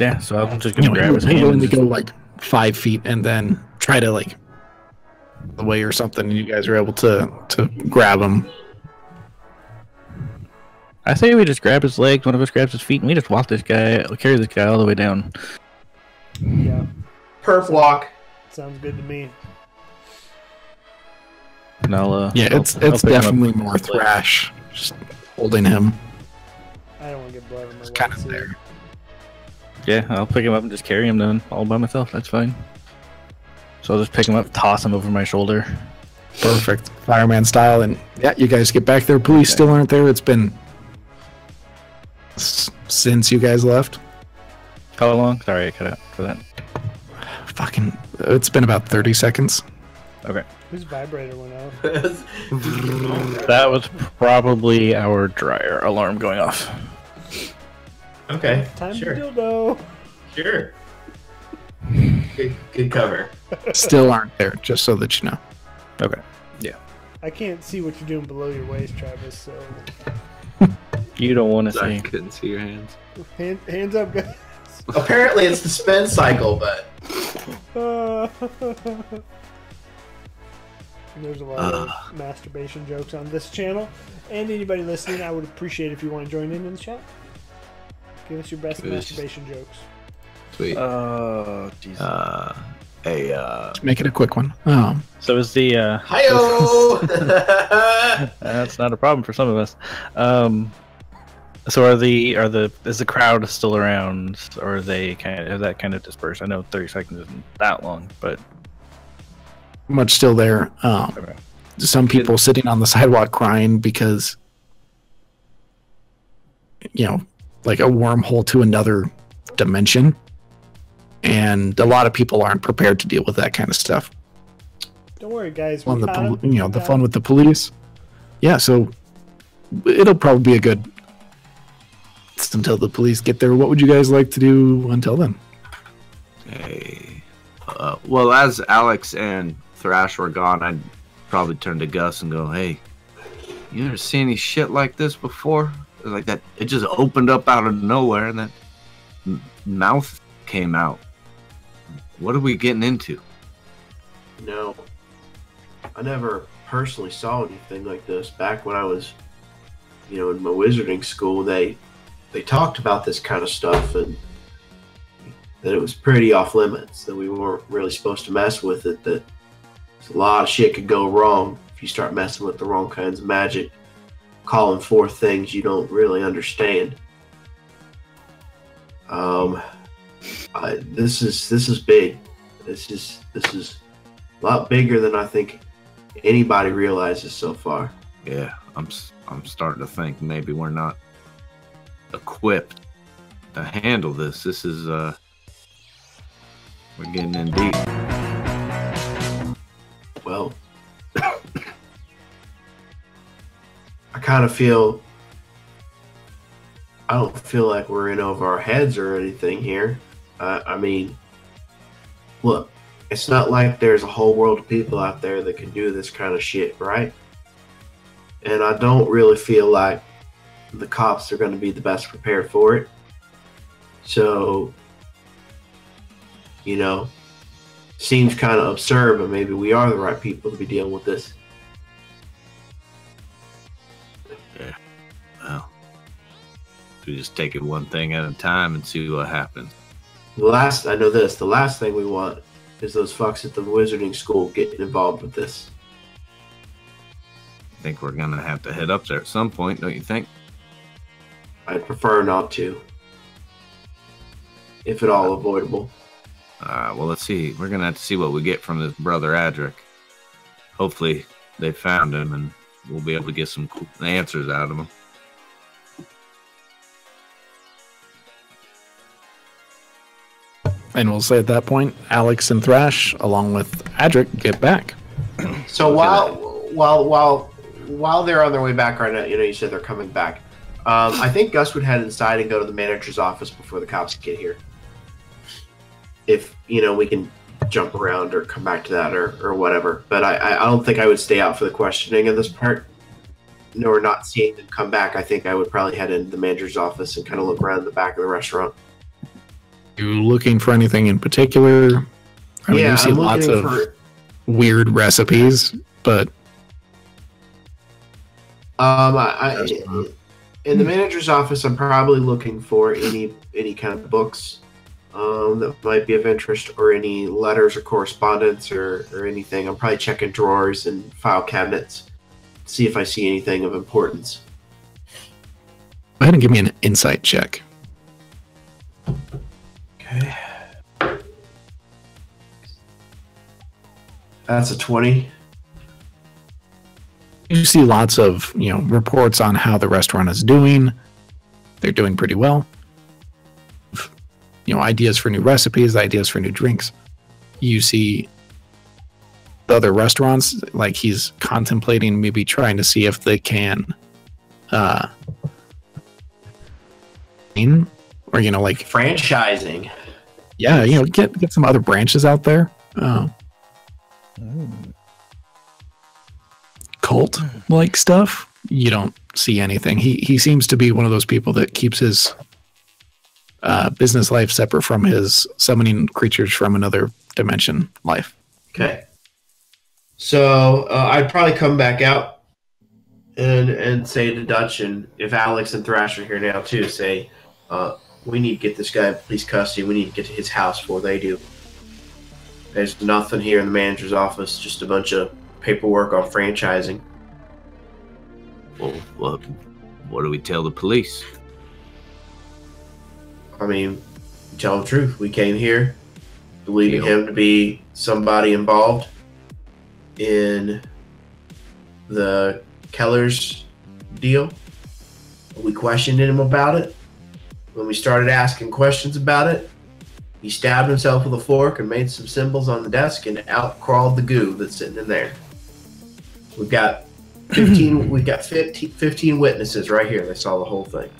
Yeah, so I'm just gonna know, grab he'll, his hand. willing and to go like five feet and then try to like away or something, and you guys are able to to grab him. I say we just grab his legs, one of us grabs his feet, and we just walk this guy, carry this guy all the way down. Yeah, Perp walk. sounds good to me. And I'll, uh, Yeah, I'll- it's I'll it's pick him up definitely more thrash, just holding him. I don't want to get blood on my It's kind of wetsuit. there. Yeah, I'll pick him up and just carry him then, all by myself. That's fine. So I'll just pick him up, toss him over my shoulder. Perfect, fireman style, and yeah, you guys get back there. Police still aren't there. It's been s- since you guys left. How long? Sorry, I cut out for that. Fucking, it's been about thirty seconds. Okay. Whose vibrator went off? That was probably our dryer alarm going off. Okay, Time sure, to dildo. sure. Good, good cover. Still aren't there, just so that you know. Okay. Yeah. I can't see what you're doing below your waist, Travis. So You don't want to see. I see. couldn't see your hands. hand, hands up, guys. Apparently, it's the spin cycle, but Uh, There's a lot Ugh. of masturbation jokes on this channel. And anybody listening, I would appreciate if you want to join in in the chat. Give us your best It was- masturbation jokes. Sweet. Oh, Jesus. Uh, a uh, Make it a quick one. Um, so is the uh, hi-yo. That's not a problem for some of us. Um, so are the are the is the crowd still around, or are they kind of is that kind of dispersed? I know thirty seconds isn't that long, but much still there. Um, Okay. some people sitting on the sidewalk crying because, you know, like a wormhole to another dimension. And a lot of people aren't prepared to deal with that kind of stuff. Don't worry, guys. Fun we the got pol- you know the fun with the police. Yeah, so it'll probably be a good just until the police get there. What would you guys like to do until then? Hey. Uh, well, as Alex and Thrash were gone, I'd probably turn to Gus and go, "Hey, you ever seen any shit like this before? Like that? It just opened up out of nowhere, and that mouth came out. What are we getting into?" No, I never personally saw anything like this. Back when I was, you know, in my wizarding school, they they talked about this kind of stuff and that it was pretty off limits. That we weren't really supposed to mess with it. That a lot of shit could go wrong if you start messing with the wrong kinds of magic, calling forth things you don't really understand. Um, I, this is this is big. This is this is a lot bigger than I think anybody realizes so far. Yeah, I'm I'm starting to think maybe we're not equipped to handle this. This is uh, we're getting in deep. Well, I kind of feel I don't feel like we're in over our heads or anything here. Uh, I mean, look, it's not like there's a whole world of people out there that can do this kind of shit, right? And I don't really feel like the cops are going to be the best prepared for it. So, you know, seems kind of absurd, but maybe we are the right people to be dealing with this. Just take it one thing at a time and see what happens. The last, I know this, the last thing we want is those fucks at the wizarding school getting involved with this. I think we're gonna have to head up there at some point, don't you think? I'd prefer not to, if at all avoidable. Uh, well, let's see. We're gonna have to see what we get from this brother Adric. Hopefully, they found him, and we'll be able to get some cool answers out of him. And we'll say at that point, Alex and Thrash, along with Adric, get back. So while while while while they're on their way back right now, you know, you said they're coming back. Um, I think Gus would head inside and go to the manager's office before the cops get here. If you know, we can jump around or come back to that or, or whatever. But I, I I don't think I would stay out for the questioning in this part. nor not seeing them come back, I think I would probably head into the manager's office and kind of look around the back of the restaurant. You looking for anything in particular? I mean, yeah, you see I'm lots of for. weird recipes, but Um, I, I, in the manager's office, I'm probably looking for any any kind of books um, that might be of interest, or any letters or correspondence, or or anything. I'm probably checking drawers and file cabinets, to see if I see anything of importance. go ahead and give me an insight check. Okay. That's a twenty. You see lots of you know reports on how the restaurant is doing. They're doing pretty well. You know, ideas for new recipes, ideas for new drinks. You see the other restaurants like he's contemplating maybe trying to see if they can uh in or you know like Franchising. yeah you know get get some other branches out there. Uh, cult like stuff? You don't see anything. He he seems to be one of those people that keeps his uh, business life separate from his summoning creatures from another dimension life. Okay. So uh, I'd probably come back out and and say to Dutch and if Alex and Thrash are here now too, say uh, we need to get this guy in police custody. We need to get to his house before they do. There's nothing here in the manager's office, just a bunch of paperwork on franchising. Well, what, what do we tell the police? I mean, tell the truth. We came here believing Yeah. him to be somebody involved in the Keller's deal. We questioned him about it. When we started asking questions about it, he stabbed himself with a fork and made some symbols on the desk, and out crawled the goo that's sitting in there. We've got 15. we've got 15, 15 witnesses right here. They saw the whole thing.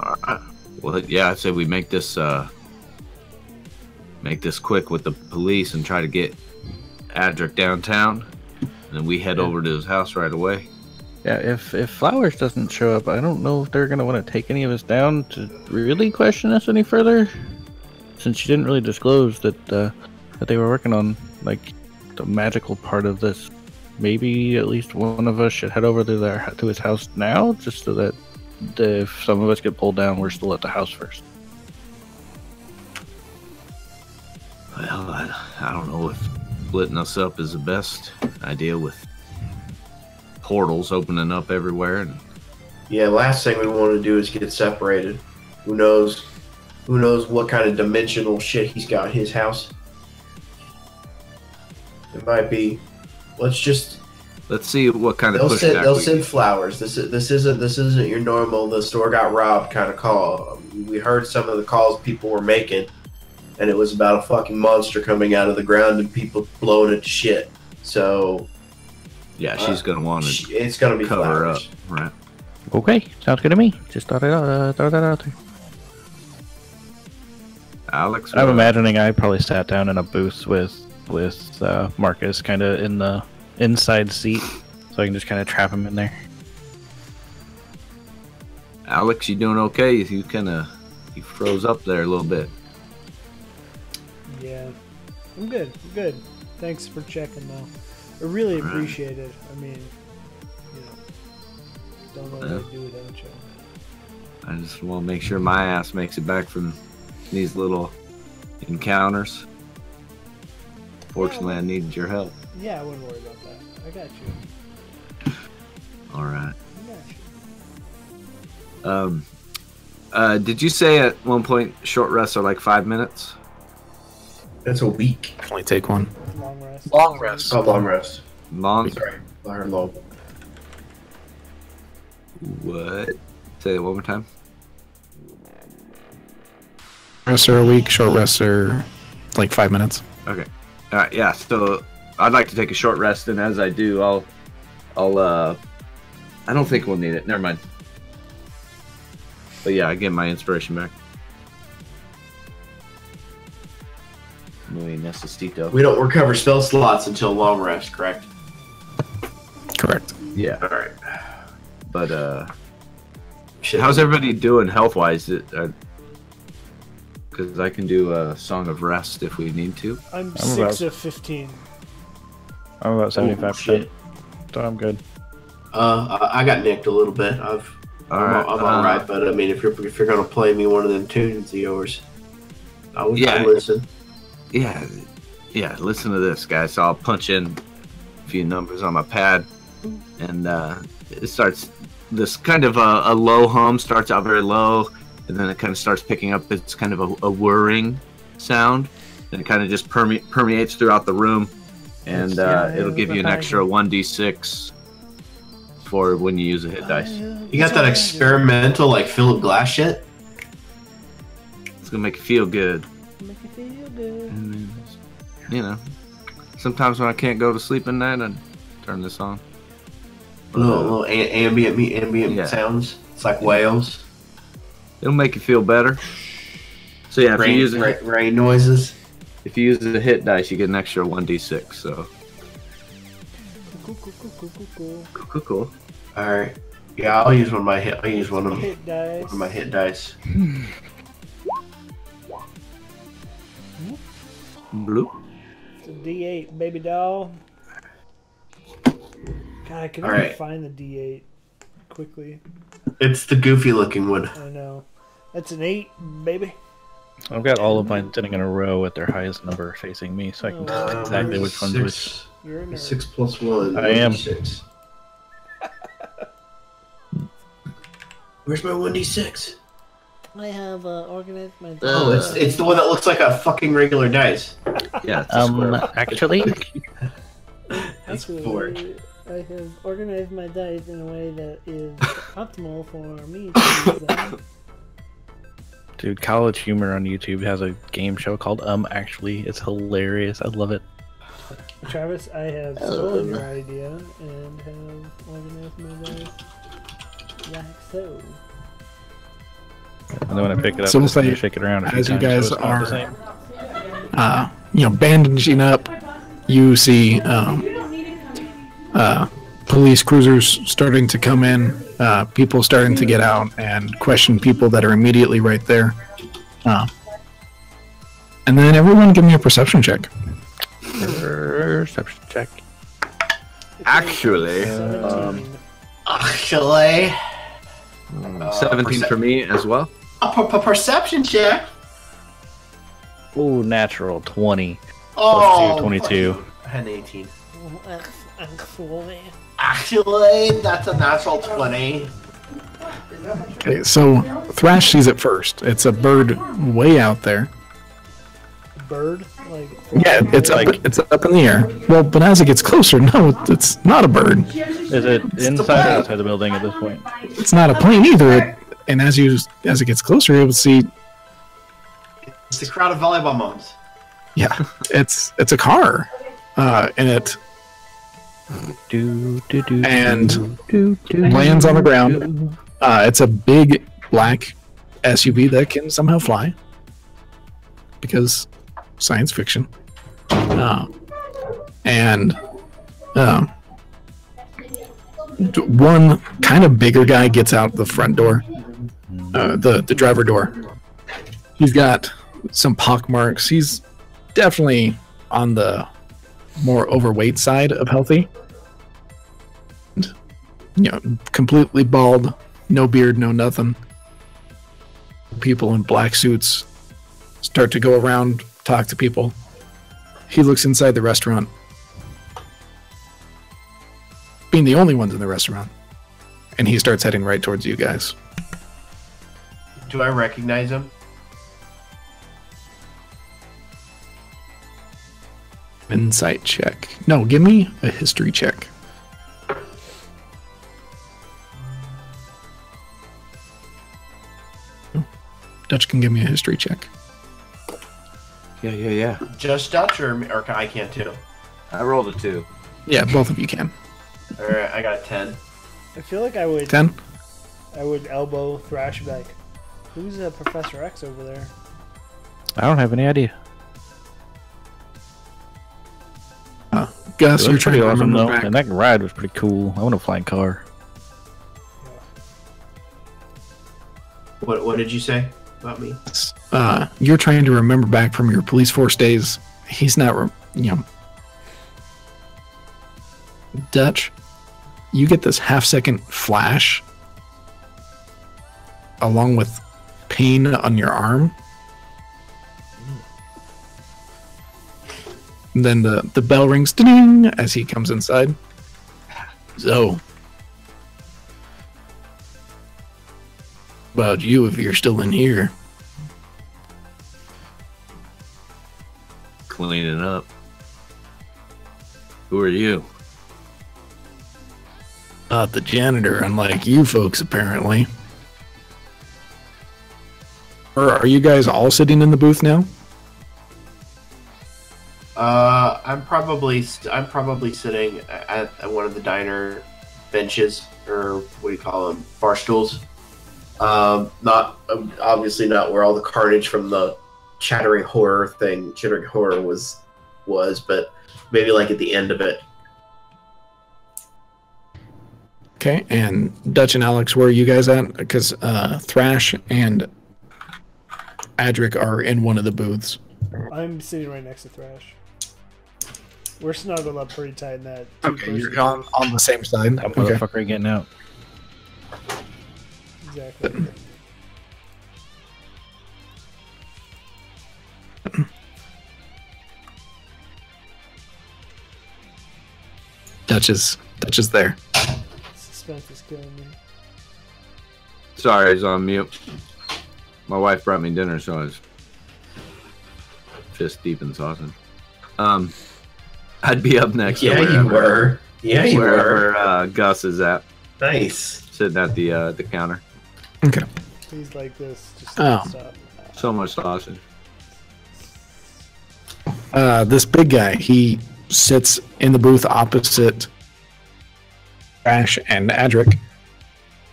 All right. Well, yeah, I say we make this uh, make this quick with the police and try to get Adric downtown, and then we head Yeah. over to his house right away. Yeah, if if Flowers doesn't show up, I don't know if they're gonna want to take any of us down to really question us any further, since she didn't really disclose that uh, that they were working on like the magical part of this. Maybe at least one of us should head over to their to his house now, just so that the, if some of us get pulled down, we're still at the house first. Well, I, I don't know if splitting us up is the best idea with portals opening up everywhere and Yeah, last thing we want to do is get separated. Who knows? Who knows what kind of dimensional shit he's got in his house? It might be. Let's just. let's see what kind of They'll send. They'll send flowers. This is. This isn't. This isn't your normal. The store got robbed kind of call. We heard some of the calls people were making, and it was about a fucking monster coming out of the ground and people blowing it to shit. So Yeah, she's gonna want to sh- it's gonna be cover flowers. up, right? Okay, sounds good to me. Just thought it out, uh, throw that out there. Alex, I'm what- imagining I probably sat down in a booth with with uh, Marcus, kind of in the inside seat, so I can just kind of trap him in there. Alex, you doing okay? You kind of you froze up there a little bit. Yeah, I'm good. I'm good. Thanks for checking, though. I really appreciate it. I mean, you know, don't know what to do without you. I just want to make sure my ass makes it back from these little encounters. Fortunately, I needed your help. Yeah, I wouldn't worry about that. I got you. All right. I got you. Um, uh, did you say at one point short rests are like five minutes? That's a week. Definitely take one. Long rest. Long rest. Oh, long rest. Long? Sorry, I heard long. What? Say it one more time. Rests are a week. Short rests are like five minutes. Okay. All right. Yeah. So I'd like to take a short rest, and as I do, I'll, I'll. uh I don't think we'll need it. Never mind. But yeah, I get my inspiration back. Muy necesito. We don't recover spell slots until long rest, correct? Correct. Yeah. All right. But uh, Shit. how's everybody doing health wise? Because I can do a song of rest if we need to. I'm, I'm six about- of fifteen. I'm about Oh, seventy-five percent, shit. so I'm good. Uh, I I got nicked a little bit. I've. All I'm, right, I'm uh, all right, but I mean, if you're if you're gonna play me one of them tunes of yours, I would Yeah. I'd listen. Yeah, yeah. Listen to this, guys. So I'll punch in a few numbers on my pad, and uh, it starts. This kind of a, a low hum starts out very low, and then it kind of starts picking up. It's kind of a, a whirring sound, and it kind of just perme- permeates throughout the room, and uh, it'll give you an extra one d six for when you use a hit dice. You got that experimental like Philip Glass shit? It's gonna make you feel good. And then, you know, sometimes when I can't go to sleep at night, I turn this on. A Little, little a- ambient ambient Yeah. sounds. It's like whales, It'll make you feel better. So yeah, if you rain, use a, rain, rain noises. if you use a hit dice, you get an extra one d six. So Cool, cool, cool, cool, cool, cool. cool, cool, cool. All right. Yeah, I'll use one of my hit. I'll use one of, Hit dice. one of my hit dice. Bloop. It's a D8, baby doll. God, I can never Alright. find the D8 quickly. It's the goofy looking one. I know. That's an 8, baby. I've got all of mine sitting in a row at their highest number facing me, so I can tell Um, exactly which one's which. six, You're a nerd. Six plus one. I am. Six. Where's my one d six? I have uh, organized my dice. Oh, it's it's the one that looks like a fucking regular dice. Yeah. It's Um, square. actually, That's four. I have organized my dice in a way that is optimal for me to dude, College Humor on YouTube has a game show called Um Actually. It's hilarious. I love it. Travis, I have stolen your idea and have organized my dice like so. And then when I pick it up, So we'll say, shake it around. A few as you times, so guys it's not the are- same. uh, you know, bandaging up, you see um, uh, police cruisers starting to come in, uh, people starting to get out and question people that are immediately right there. Uh, and then everyone give me a perception check. Perception check. Actually, Seventeen. Actually, seventeen percep- for me as well. A per- per- perception check. Ooh, natural 20. Oh, 22. I had an eighteen. Actually. Actually, that's a natural twenty. Okay, so Thrash sees it first. It's a bird way out there. Bird? Like Yeah, it's up. It's up in the air. Well, but as it gets closer, no, it's not a bird. Is it inside or outside the building at this point? It's not a plane either. It, and as you as it gets closer, you'll see. It's the crowd of volleyball moms. Yeah, it's it's a car, uh, and it Do, do, do, And do, do, lands on the ground. Uh, it's a big black SUV that can somehow fly because science fiction. Uh, and um, one kind of bigger guy gets out the front door, uh, the the driver door. He's got some pock marks. He's definitely on the more overweight side of healthy. And, You know, completely bald, no beard, no nothing. People in black suits start to go around, talk to people. He looks inside the restaurant, being the only ones in the restaurant, and he starts heading right towards you guys. Do I recognize him? Insight check. No, give me a history check. Dutch can give me a history check. Yeah, yeah, yeah. Just Dutch or, or I can too? I rolled a two. Yeah, both of you can. All right, I got a ten. I feel like I would Ten. I would elbow Thrash and be like, who's uh, Professor X over there? I don't have any idea. Gus, It you're trying pretty to awesome remember though, back. and that ride was pretty cool. I want a flying car. What What did you say about me? uh, you're trying to remember back from your police force days. He's not, re- you know. Dutch, you get this half second flash along with pain on your arm. And then the, the bell rings ding as he comes inside. So, about you if you're still in here. Cleaning up. Who are you? Not the janitor, unlike you folks, apparently. Or are you guys all sitting in the booth now? Uh, I'm probably I'm probably sitting at, at one of the diner benches or what do you call them bar stools. Um, not um, obviously not where all the carnage from the chattering horror thing, chattering horror was was, but maybe like at the end of it. Okay, and Dutch and Alex, where are you guys at? Because uh, Thrash and Adric are in one of the booths. I'm sitting right next to Thrash. We're snuggled up pretty tight in that. Okay, you're on, on the same side. That Okay. motherfucker ain't getting out. Exactly. Dutch is Dutch is there. Suspense is killing me. Sorry, I was on mute. My wife brought me dinner, so I was fist deep in sausage. Um, I'd be up next. to Yeah, you were. Yeah, you were. Uh, Gus is at, Nice. sitting at the uh, the counter. Okay. Please like this. Just Oh. stop. So much sausage. Uh, this big guy, he sits in the booth opposite Thrash and Adric.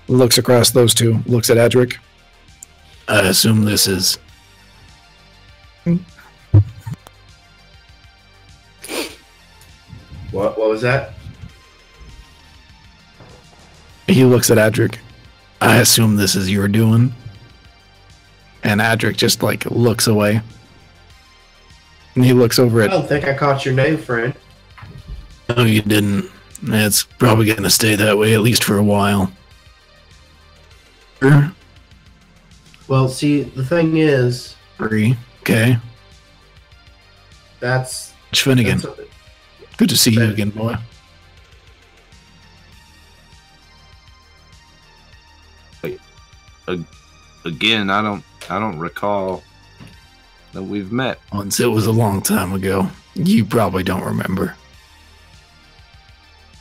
Looks across those two, looks at Adric. I assume this is. What What was that? He looks at Adric. I assume this is your doing. And Adric just like looks away. And he looks over at. I don't think I caught your name, friend. No, you didn't. It's probably going to stay that way at least for a while. Sure. Well, see, the thing is, Three. Okay. that's, It's Finnegan. that's Good to see you again, boy. Again, I don't I don't recall that we've met. Once it was a long time ago. You probably don't remember.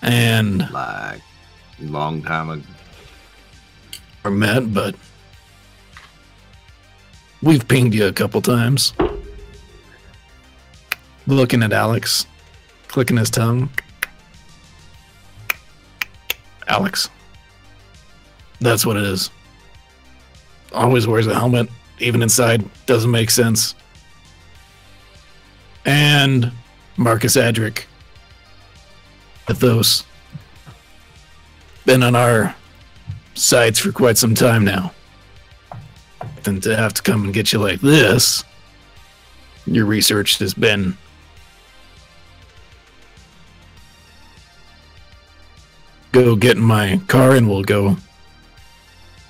And Like long time ago. or met, but we've pinged you a couple times. Looking at Alex, clicking his tongue. Alex. That's what it is. Always wears a helmet, even inside. Doesn't make sense. And Marcus Adric. Mythos. Been on our sites for quite some time now. Then to have to come and get you like this, your research has been go get in my car and we'll go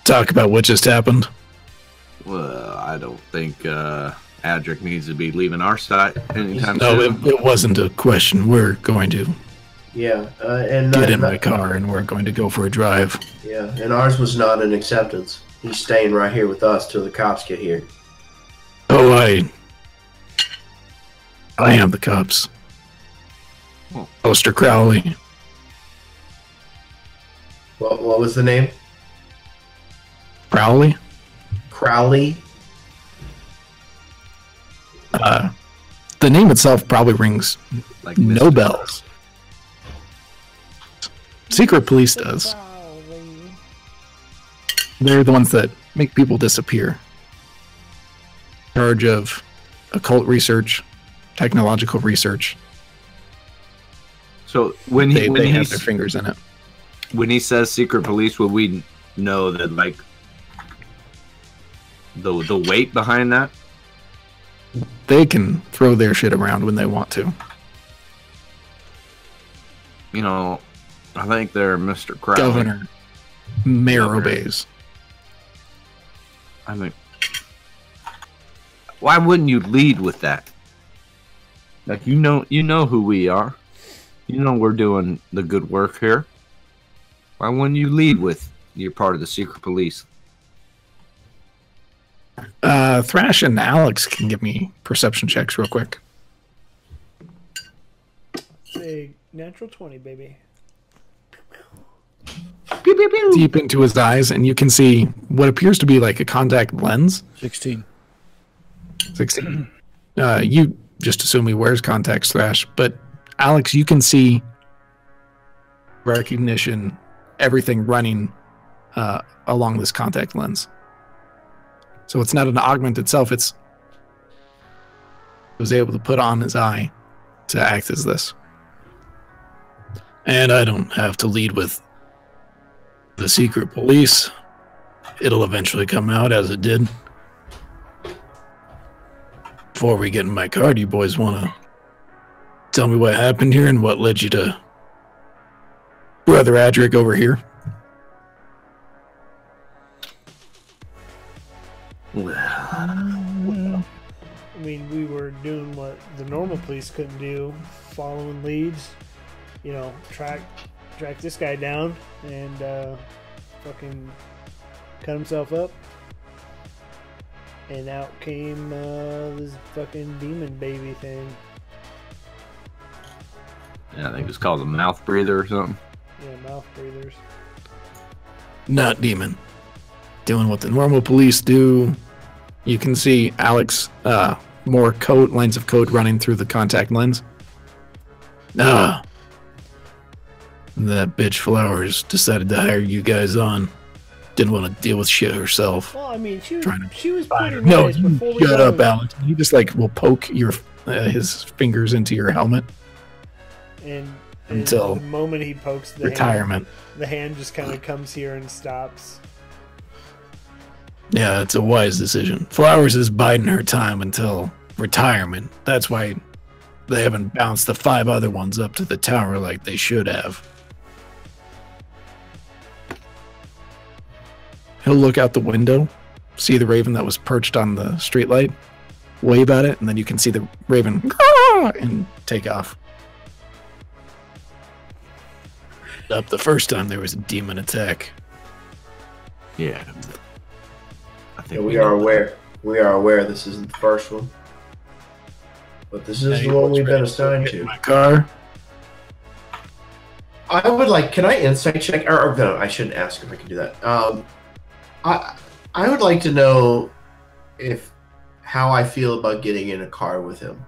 talk about what just happened. Well, I don't think uh, Adric needs to be leaving our sight anytime No, soon. it, it wasn't a question. We're going to yeah, uh, and get uh, in my car and we're going to go for a drive. Yeah, and ours was not an acceptance. He's staying right here with us till the cops get here. Oh, I. I am the cops. Oh. Oster Crowley. What, what was the name? Crowley? Crowley. Uh, the name itself probably rings Like no bells. Secret Police does. They're the ones that make people disappear. Charge of occult research, technological research. So when he They, when they he have their fingers in it. when he says secret police, would we know that like the the weight behind that? They can throw their shit around when they want to. You know, I think they're Mr. Crowley. Governor Mayor Governor. obeys. I mean, why wouldn't you lead with that? Like you know, you know who we are. You know we're doing the good work here. Why wouldn't you lead with you're part of the secret police? Uh, Thrash and Alex can give me perception checks real quick. Big natural 20, baby. Deep into his eyes, and you can see what appears to be like a contact lens. 16. 16. Uh, you just assume he wears contacts, Thrash, but Alex, you can see recognition, everything running uh, along this contact lens. So it's not an augment itself, it's was able to put on his eye to act as this. And I don't have to lead with the secret police. It'll eventually come out as it did. Before we get in my car, do you boys want to tell me what happened here and what led you to Brother Adric over here? Well, I mean, we were doing what the normal police couldn't do, following leads. You know, track track this guy down and uh, fucking cut himself up. And out came uh, this fucking demon baby thing. Yeah, I think it's called a mouth breather or something. Yeah, mouth breathers. Not demon. Doing what the normal police do. You can see Alex, uh, more code lines of code running through the contact lens. Ah. That bitch Flowers decided to hire you guys on. Didn't want to deal with shit herself. Well, I mean, she was Trying to she was pretty No, nice you before we shut got up, Alex. He just like will poke your uh, his fingers into your helmet. And, and Until the moment he pokes the hand, Retirement. the hand just kind of comes here and stops. Yeah, it's a wise decision. Flowers is biding her time until retirement. That's why they haven't bounced the five other ones up to the tower like they should have. He'll look out the window, see the raven that was perched on the streetlight, wave at it, and then you can see the raven and take off. Up the first time there was a demon attack. Yeah. I think Yeah, we are aware. We are aware this isn't the first one, but this is the one we've been assigned to. my car. I would like. Can I insight check? Or, or no, I shouldn't ask if I can do that. Um, I I would like to know if how I feel about getting in a car with him.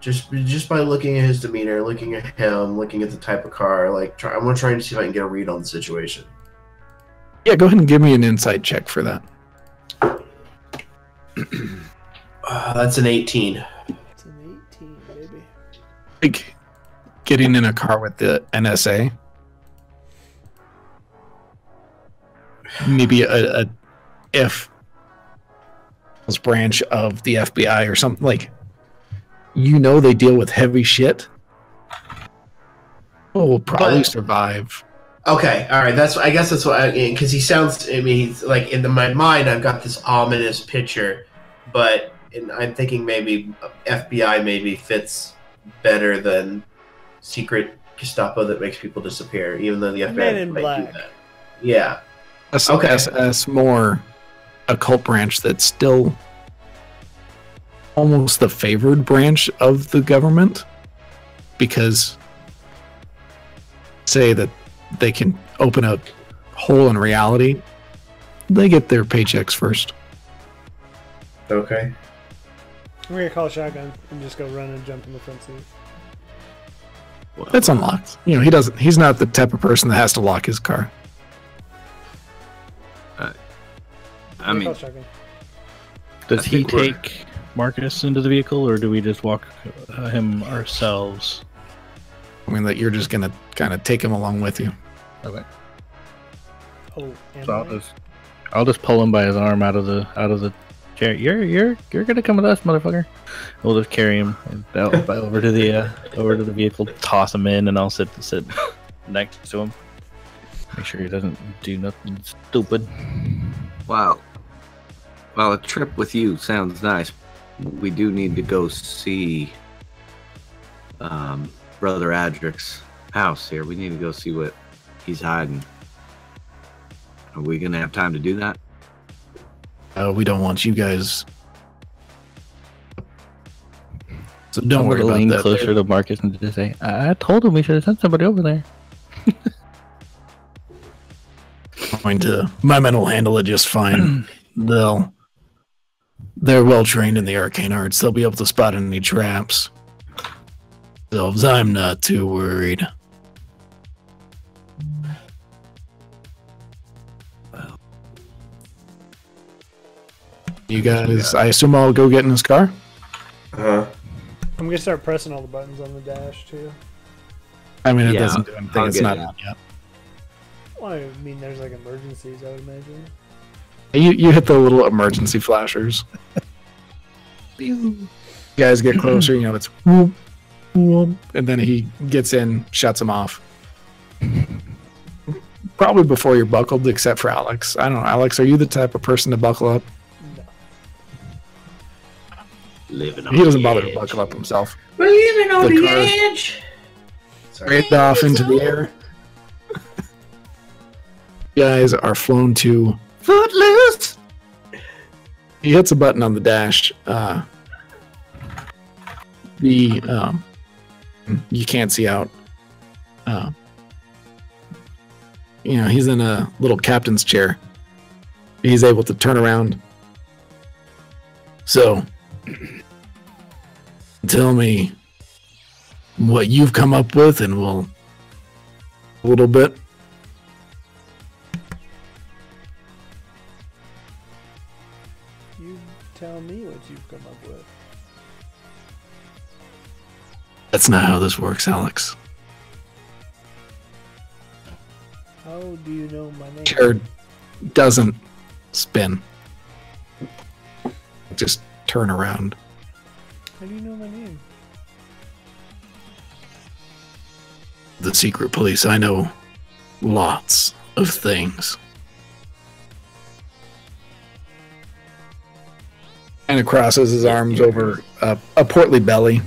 Just just by looking at his demeanor, looking at him, looking at the type of car. Like, try, I'm gonna try and see if I can get a read on the situation. Yeah, go ahead and give me an insight check for that. Uh, that's an 18. It's an 18, baby. Like getting in a car with the NSA. Maybe a, a if branch of the FBI or something like you know they deal with heavy shit. Well, we'll probably But- survive. Okay, all right. That's I guess that's what I because he sounds. I mean, he's like in the, my mind. I've got this ominous picture, but and I'm thinking maybe FBI maybe fits better than secret Gestapo that makes people disappear, even though the FBI Men in might Black. do that. Yeah. S- Okay. SS more a cult branch that's still almost the favored branch of the government because say that they can open a hole in reality they get their paychecks first Okay. We're gonna call shotgun and just go run and jump in the front seat. that's unlocked you know he doesn't he's not the type of person that has to lock his car We're mean. Does I he think we're- take Marcus into the vehicle, or do we just walk uh, him ourselves? I mean, that you're just gonna kind of take him along with you. Okay. Oh, So I'll just, I'll just pull him by his arm out of the out of the chair. You're you're you're gonna come with us, motherfucker. We'll just carry him out over to the uh, over to the vehicle, toss him in, and I'll sit sit next to him. Make sure he doesn't do nothing stupid. Wow. Well, a trip with you sounds nice. We do need to go see um, Brother Adric's house here. We need to go see what he's hiding. Are we gonna have time to do that? Uh, we don't want you guys. So don't I'm worry gonna about lean that. closer to Marcus and just say, "I I told him we should have sent somebody over there." They're going to my men will handle it just fine. They'll they're well trained in the arcane arts. They'll be able to spot any traps. Themselves, I'm not too worried. You guys, I assume I'll go get in this car. Uh-huh. I'm gonna start pressing all the buttons on the dash too. I mean, it Yeah, doesn't do anything. I'll It's not in. on yet. Well, I mean, there's like emergencies, I would imagine. You you hit the little emergency flashers. you guys get closer, you know it's whoop, whoop, and then he gets in, shuts him off. Probably before you're buckled, except for Alex. I don't know, Alex. Are you the type of person to buckle up? No. Living He doesn't bother to buckle up himself. We're leaving on The the, car- edge. Sorry. Straight off into the air. You guys are flown to Footloose. He hits a button on the dash. Uh, the um, you can't see out. Uh, you know, he's in a little captain's chair. He's able to turn around. So, tell me what you've come up with, and we'll a little bit. That's not how this works, Alex. How do you know my name? chair doesn't spin. Just turn around. How do you know my name? The secret police, I know lots of things. And it crosses his arms over a, a portly belly.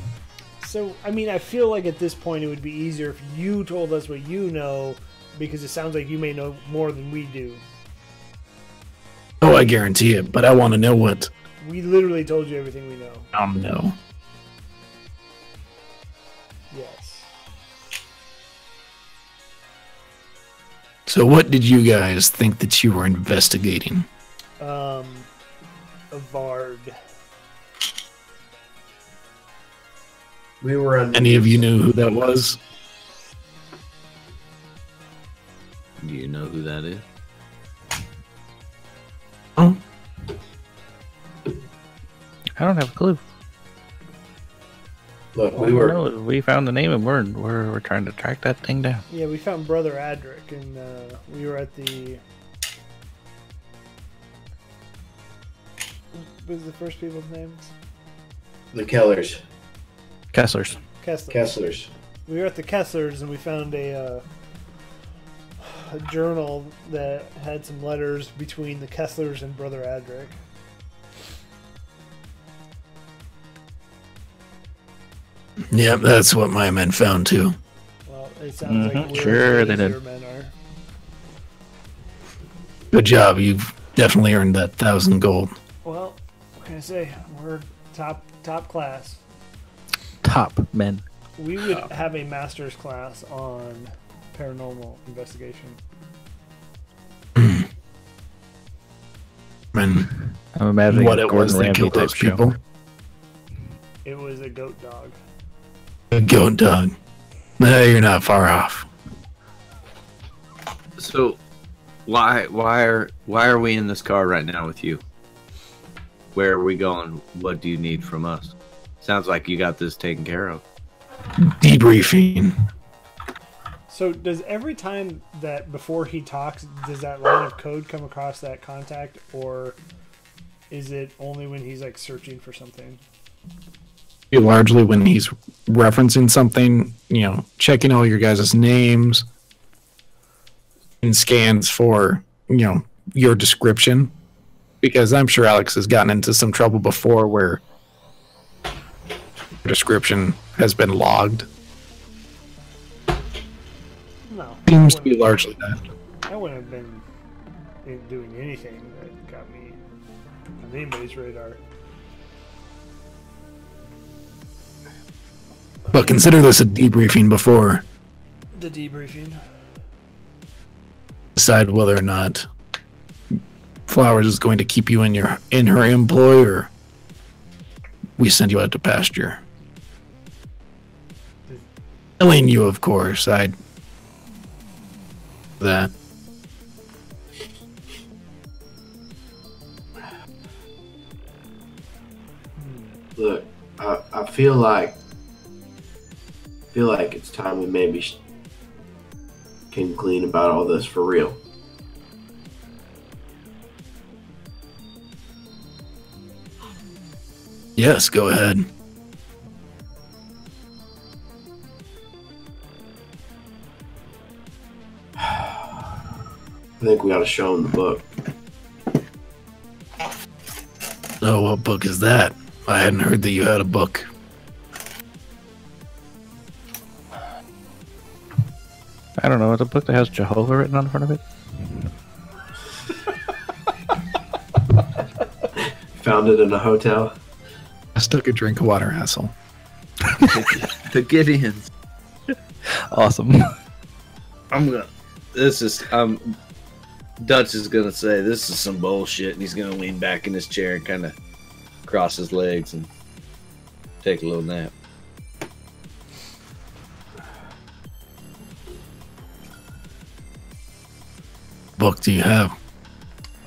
So, I mean, I feel like at this point it would be easier if you told us what you know, because it sounds like you may know more than we do. Oh, I guarantee it, but I want to know what We literally told you everything we know. I know. Yes. So, what did you guys think that you were investigating? Um, a Vard. We were on. Any of you knew who that was? Do you know who that is? Oh, I don't have a clue. Look, we were. Know. We found the name and we're we're, we're trying to track that thing down. Yeah, we found Brother Adric, and uh, we were at the. What was the first people's names? The Kellers. Kesslers. Kessler. Kesslers. we were at the Kesslers and we found a, uh, a journal that had some letters between the Kesslers and Brother Adric. yeah, that's what my men found too. Well, it sounds like Mhm, we're sure they did. men are. Good job. You've definitely earned that thousand gold. Well, what can I say? We're top top class. Top men. We would have a master's class on paranormal investigation. And I'm imagining what a it Gordon was that Ramsay killed type those show. people. It was a goat dog. A goat dog. No, you're not far off. So, why why are why are we in this car right now with you? Where are we going? What do you need from us? Sounds like you got this taken care of. Debriefing. So does every time that before he talks, does that line of code come across that contact, or is it only when he's like searching for something? largely when he's referencing something, you know, checking all your guys' names and scans for, you know, your description. Because I'm sure Alex has gotten into some trouble before where description has been logged. No. Seems to be largely that. I wouldn't have been in- doing anything that got me on anybody's radar. But consider this a debriefing before The debriefing. decide whether or not Flowers is going to keep you in your in her employ or we send you out to pasture. Killing you, of course. I'd that. Look, I, I feel like feel like it's time we maybe sh- came clean about all this for real. Yes, go ahead. I think we ought to show him the book. So, what book is that? I hadn't heard that you had a book. I don't know. It's a book that has Jehovah written on the front of it. Found it in a hotel. I stuck a drink of water, asshole. the Gideons. Awesome. I'm gonna. This is um. Dutch is gonna say this is some bullshit, and he's gonna lean back in his chair and kind of cross his legs and take a little nap. Book do you have?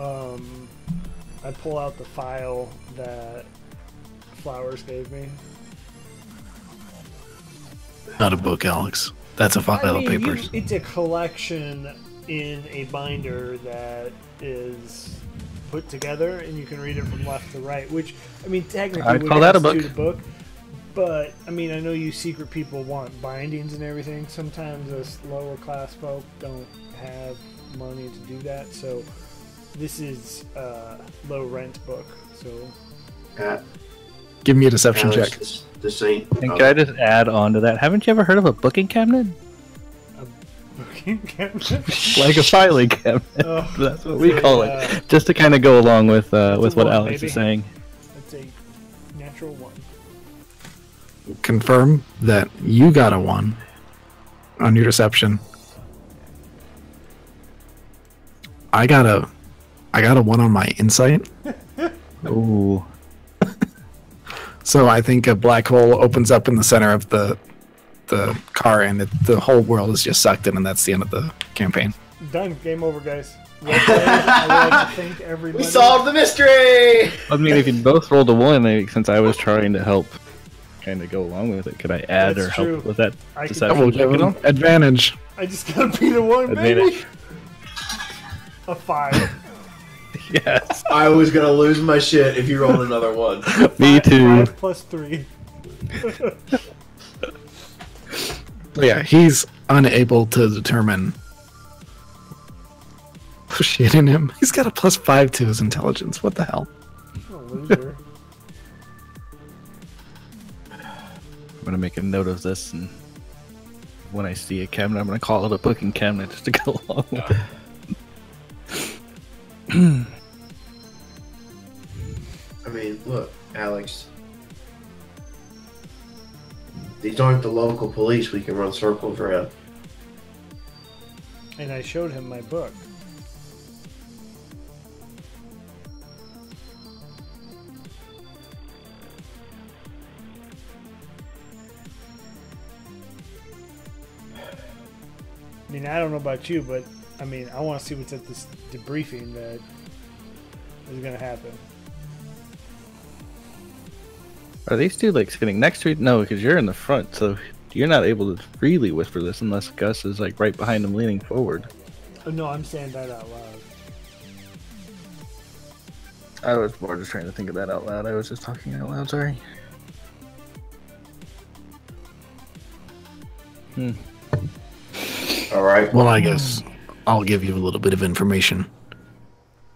Um, I pull out the file that Flowers gave me. Not a book, Alex. That's a file mean, of you- papers. it's a collection in a binder that is put together, and you can read it from left to right. Which, I mean, technically, I'd would call that a book. a book. But I mean, I know you secret people want bindings and everything. Sometimes us lower class folk don't have money to do that. So this is a low rent book. So Pat, Give me a deception Alex, check. This, this ain't. And can I just add on to that? Haven't you ever heard of a booking cabinet? Booking cabinet. Like a filing cabinet. Oh, That's what we a, call uh, it. Just to kind of go along with uh, with what one, Alex baby. is saying. That's a natural one. Confirm that you got a one on your deception. I got a I got a one on my insight. Ooh. So I think a black hole opens up in the center of the the car and it, the whole world is just sucked in and that's the end of the campaign. Done. Game over, guys. Well played. I would like to thank everybody. We solved the mystery. I mean, if you both rolled a one, I- since I was trying to help, kind of go along with it, could I add That's or help with that I, could, deception? We'll give check at all? him advantage. I just gotta beat a one, baby. A five. Yes. I was gonna lose my shit if you rolled another one. Me Five- too. Five plus three. But yeah, he's unable to determine shit in him. He's got a plus five to his intelligence. What the hell? What a loser. I'm gonna make a note of this, and when I see a cabinet, I'm gonna call it a booking cabinet just to go along with it. I mean, look, Alex. These aren't the local police we can run circles around. and I showed him my book. I mean, I don't know about you, but I mean, I want to see what's at this debriefing that is going to happen. Are these two like sitting next to each? No, because you're in the front. So you're not able to freely whisper this unless Gus is like right behind him, leaning forward. Oh, no, I'm saying that out loud. I was more just trying to think of that out loud. I was just talking out loud. Sorry. Hmm. All right. Well, I guess I'll give you a little bit of information.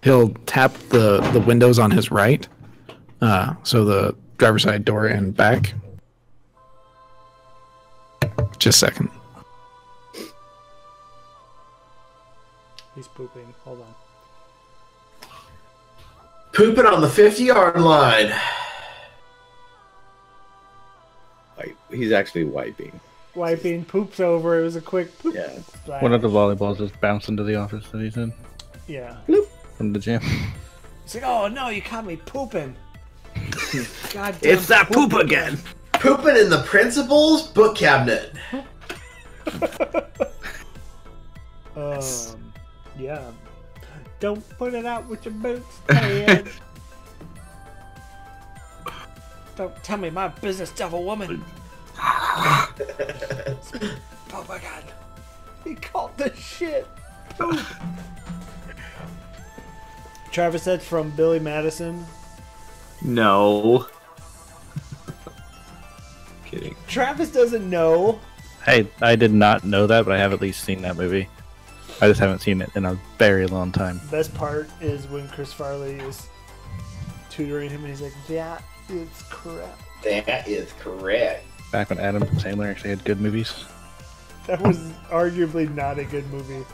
He'll tap the the windows on his right, uh, so the driver's side door and back. Just a second. He's pooping. Hold on. Pooping on the 50 yard line. Like, he's actually wiping. Wiping, poops over. It was a quick poop. Yeah. splash. One of the volleyballs just bounced into the office that he's in Yeah. from the gym. He's like, oh no, you caught me pooping. God It's that poop again. Pooping in the principal's book cabinet. Um, yeah. Don't put it out with your boots, Dad. Don't tell me my business, devil woman. oh my god. He caught the shit. Poop. Travis said from Billy Madison. No. Kidding. Travis doesn't know. Hey, I did not know that, but I have at least seen that movie. I just haven't seen it in a very long time. Best part is when Chris Farley is tutoring him and he's like, that is correct. That is correct. Back when Adam Sandler actually had good movies. That was arguably not a good movie.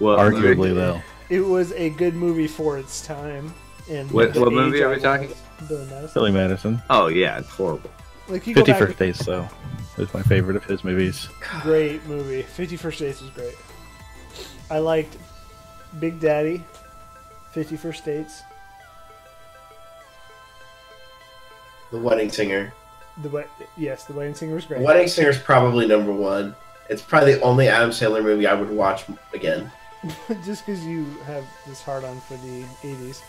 Well, Arguably, though. It was a good movie for its time. And What- what movie are we talking? was. Billy Madison. Billy Madison. Oh yeah, it's horrible. Like you go Fifty back, Dates, though, is my favorite of his movies. great movie. Fifty First Dates was great. I liked Big Daddy, Fifty First Dates, The Wedding Singer. the we- yes, The Wedding Singer was The great. Wedding Singer is probably number one. It's probably the only Adam Sandler movie I would watch again. Just because you have this hard on for the '80s,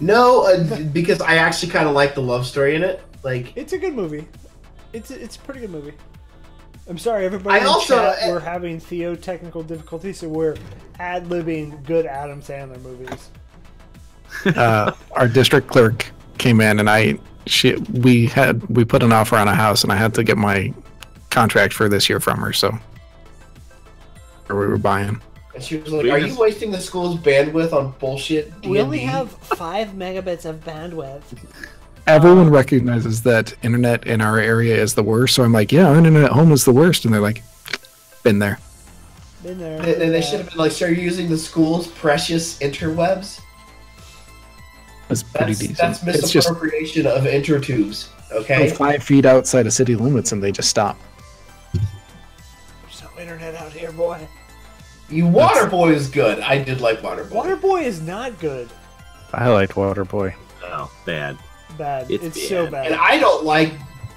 No, uh, because I actually kind of like the love story in it. Like, it's a good movie. It's a, it's a pretty good movie. I'm sorry, everybody I in also- chat. We're having Theo technical difficulties, so we're ad libbing good Adam Sandler movies. uh, our district clerk came in and I she we had we put an offer on a house and I had to get my contract for this year from her so or we were buying and she was like, "Are you wasting the school's bandwidth on bullshit?" We only D&D?" have five megabits of bandwidth. everyone recognizes that internet in our area is the worst so I'm like yeah internet at home is the worst and they're like been there Been there. And and they should have been like, "Sir, you're using the school's precious interwebs." it's pretty That's, decent that's it's just misappropriation of intertubes. Okay. five feet outside of city limits and they just stop There's no internet out here, boy. You Waterboy is good. I did like Waterboy. Waterboy is not good. I liked Waterboy. Oh, bad. Bad. It's It's, so bad. bad. and I don't like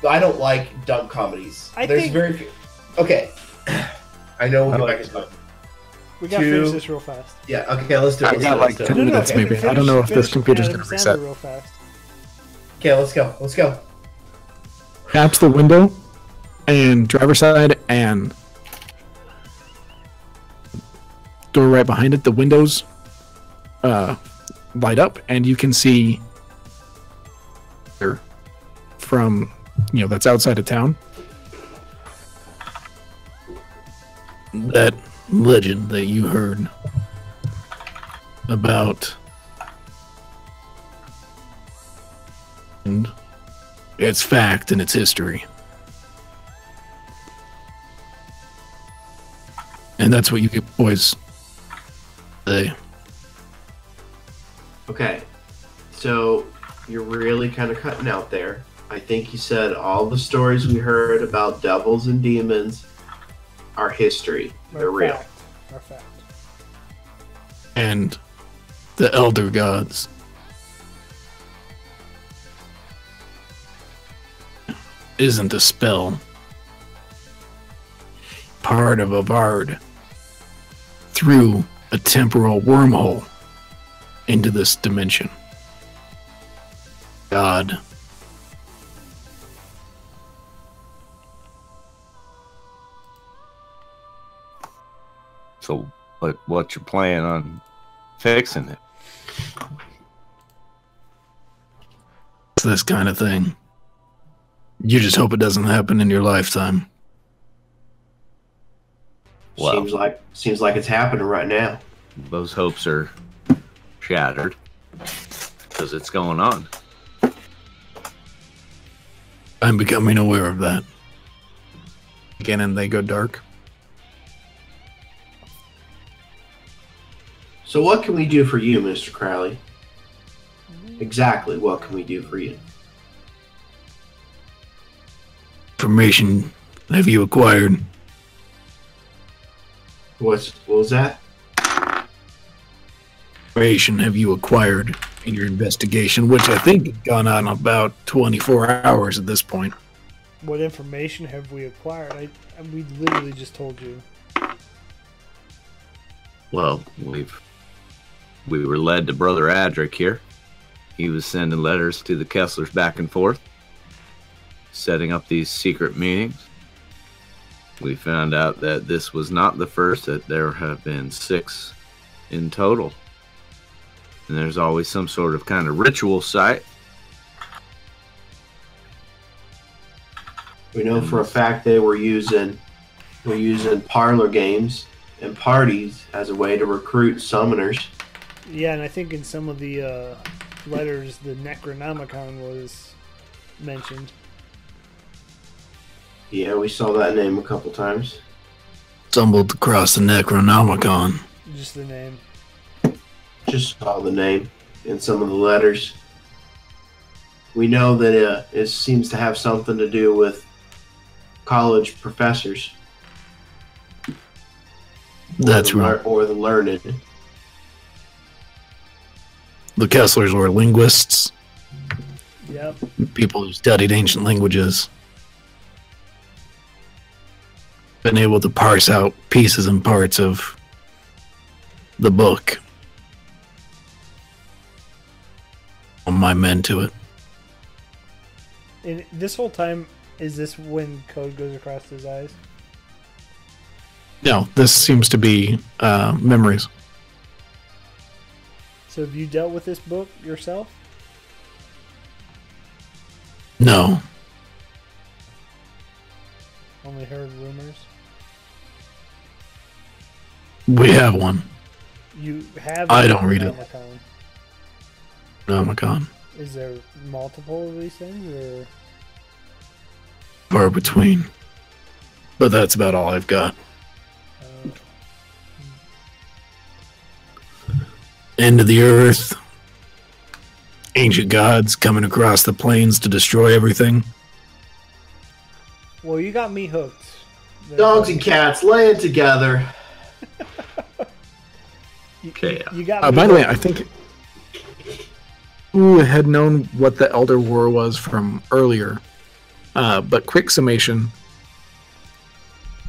I don't like dumb comedies. I There's think- very few. Okay. I know we'll I get like back to that. we gotta two- finish this real fast. Yeah. Okay. Let's do it. I Let's got like let's do it. 10 minutes maybe. I don't know if this computer's Adam gonna reset. Real fast. Okay. Let's go. Let's go. taps the window and driver side and door right behind it the windows uh, light up and you can see from you know that's outside of town. That legend that you heard about and it's fact and it's history. And that's what you get boys say Okay. So you're really kind of cutting out there. I think you said all the stories we heard about devils and demons are history. They're Are real. fact. Are fact. and the elder gods isn't a spell part of a bard through a temporal wormhole into this dimension. God. So, what what you plan on fixing it? It's this kind of thing. You just hope it doesn't happen in your lifetime. Well- Seems like seems like it's happening right now. Those hopes are shattered because it's going on. I'm becoming aware of that. Again, and they go dark. So what can we do for you, Mr. Crowley? Exactly what can we do for you? Information have you acquired? What's what was that? Information have you acquired in your investigation, which I think has gone on about 24 hours at this point. What information have we acquired? I, I we literally just told you. Well, we've we were led to Brother Adric here. He was sending letters to the Kesslers back and forth, setting up these secret meetings. We found out that this was not the first; that there have been six in total. And there's always some sort of kind of ritual site. We know for a fact they were using were using parlor games and parties as a way to recruit summoners. Yeah, and I think in some of the uh, letters, the Necronomicon was mentioned. Yeah, we saw that name a couple times. Stumbled across the Necronomicon. Just the name. Just saw the name in some of the letters. We know that uh, it seems to have something to do with college professors. That's or right. lear- Or the learned. The Kesslers were linguists, Yep. people who studied ancient languages. Been able to parse out pieces and parts of the book. On my men to it. And this whole time, is this when code goes across his eyes? No, this seems to be uh, memories. So have you dealt with this book yourself? No, Only heard rumors. We have one. You have. I don't read it. Necronomicon. Nomicon. Is there multiple of these things, or Far between. But that's about all I've got. uh, End of the earth. Ancient gods coming across the plains to destroy everything. well, you got me hooked. There- Dogs and cats laying together. You, Okay. You got. Uh, by the way. I think who had known what the Elder War was from earlier. Uh, but quick summation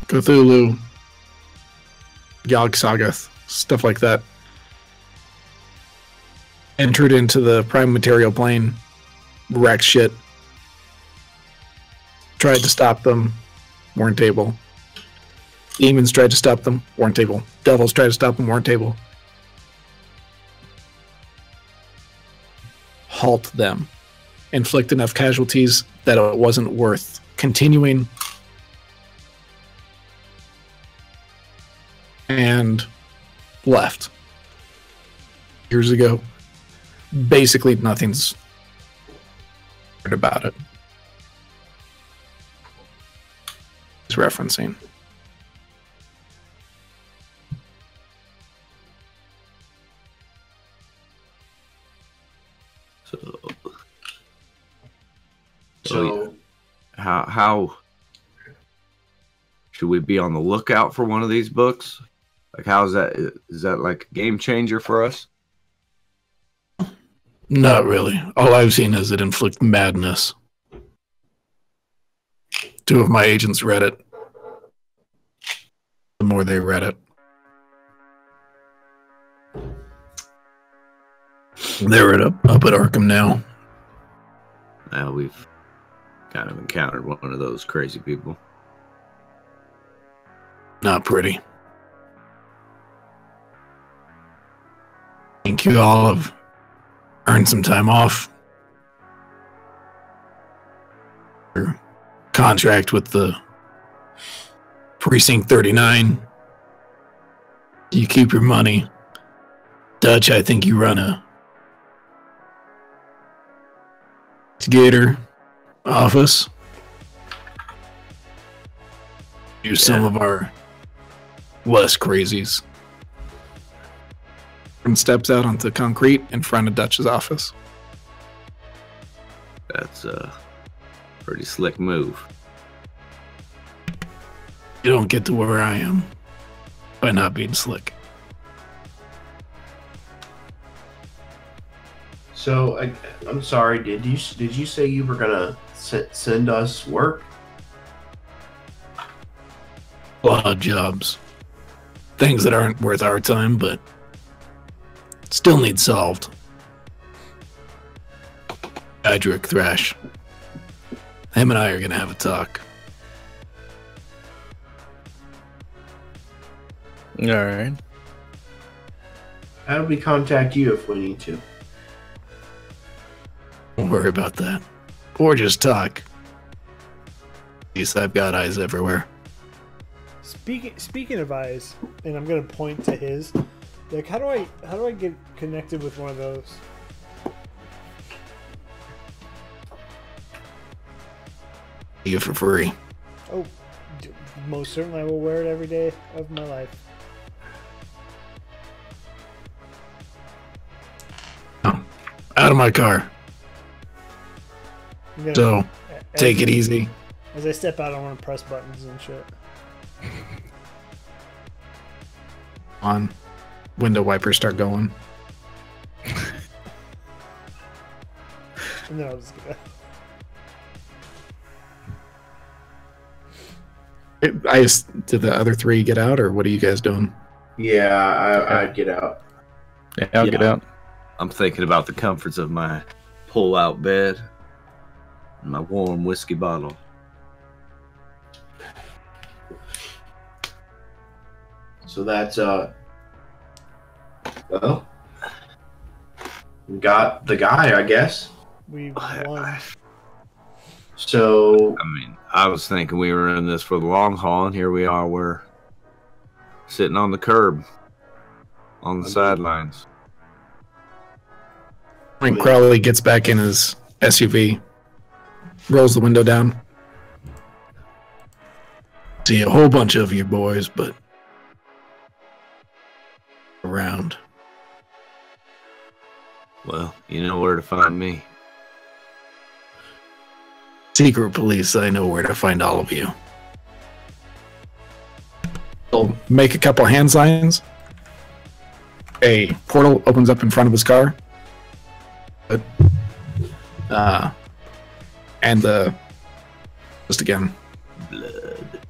Cthulhu, Yog Sagoth, stuff like that. Entered into the prime material plane, wrecked shit. Tried to stop them, weren't able. Demons tried to stop them, weren't able. Devils tried to stop them, weren't able. halt them, inflict enough casualties that it wasn't worth continuing, and left. Years ago, basically nothing's heard about it. He's referencing. So, So how how should we be on the lookout for one of these books? Like, how is that? Is that like a game changer for us? Not really. All I've seen is it inflict madness. Two of my agents read it. The more they read it, they're at up, up at Arkham now. Now we've kind of encountered one of those crazy people. Not pretty. Thank you all have earned some time off. Your contract with the Precinct 39. You keep your money. Dutch, I think you run a Gator office. Do some of our less crazies. And steps out onto concrete in front of Dutch's office. That's a pretty slick move. You don't get to where I am by not being slick. So I, I'm sorry. Did you did you say you were gonna s- send us work? A lot of jobs. Things that aren't worth our time, but still need solved. Adric Thrash. Him and I are gonna have a talk. All right. How do we contact you if we need to? Don't worry about that. Or just talk. At least I've got eyes everywhere. Speaking speaking of eyes, and I'm gonna point to his. Like, how do I how do I get connected with one of those? You for free. Oh, d- most certainly I will wear it every day of my life. Oh, out of my car. I'm gonna, So as- take it easy. As I step out, I want to press buttons and shit. On. Window wipers start going. And then I'll just go. I just did the other three get out, or what are you guys doing? Yeah, I, I'd get out. Yeah, I'll get out. I'm thinking about the comforts of my pull out bed and my warm whiskey bottle. So that's uh. Well, we got the guy, I guess. We I- won. So I mean, I was thinking we were in this for the long haul, and here we are. We're sitting on the curb, on the sidelines. Frank Crowley gets back in his SUV, rolls the window down. See a whole bunch of you boys, but around. Well, you know where to find me. Secret police, I know where to find all of you. He'll make a couple hand signs. A portal opens up in front of his car. But, Uh, and uh, just again, Blood.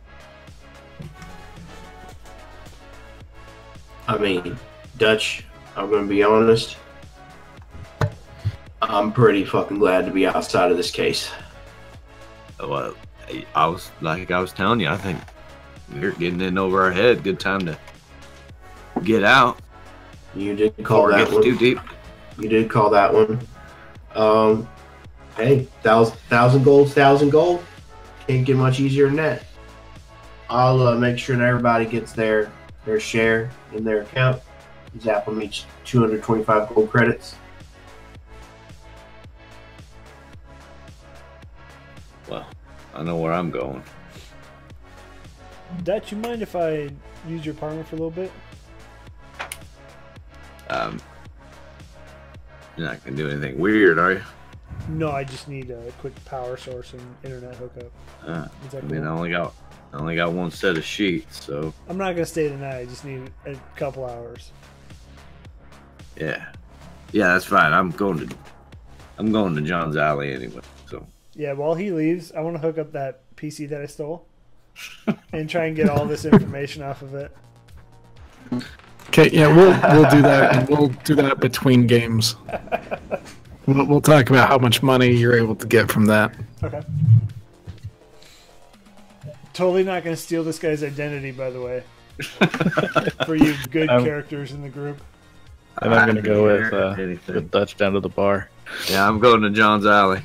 I mean, Dutch. I'm gonna be honest. I'm pretty fucking glad to be outside of this case. Well, I- I was like I was telling you. I think we're getting in over our head. Good time to get out You did call before that one. too deep. You did call that one. Um, hey, thousand thousand gold, thousand gold. Can't get much easier than that. I'll uh, make sure that everybody gets their their share in their account. Zap them each 225 gold credits. Well, I know where I'm going. Dutch, you mind if I use your apartment for a little bit? Um, you're not gonna do anything weird, are you? No, I just need a quick power source and internet hookup. Uh, Is I mean, I only got I only got one set of sheets, so I'm not gonna stay tonight. I just need a couple hours. yeah, yeah, that's fine. I'm going to I'm going to John's Alley anyway. So Yeah, while he leaves, I want to hook up that PC that I stole and try and get all this information off of it. okay, yeah, we'll we'll do that, and we'll do that between games. We'll, we'll talk about how much money you're able to get from that. Okay. Totally not going to steal this guy's identity, by the way. For you good Um, characters in the group. And I'm gonna go with hear uh, with Dutch down to the bar. Yeah, I'm going to John's Alley.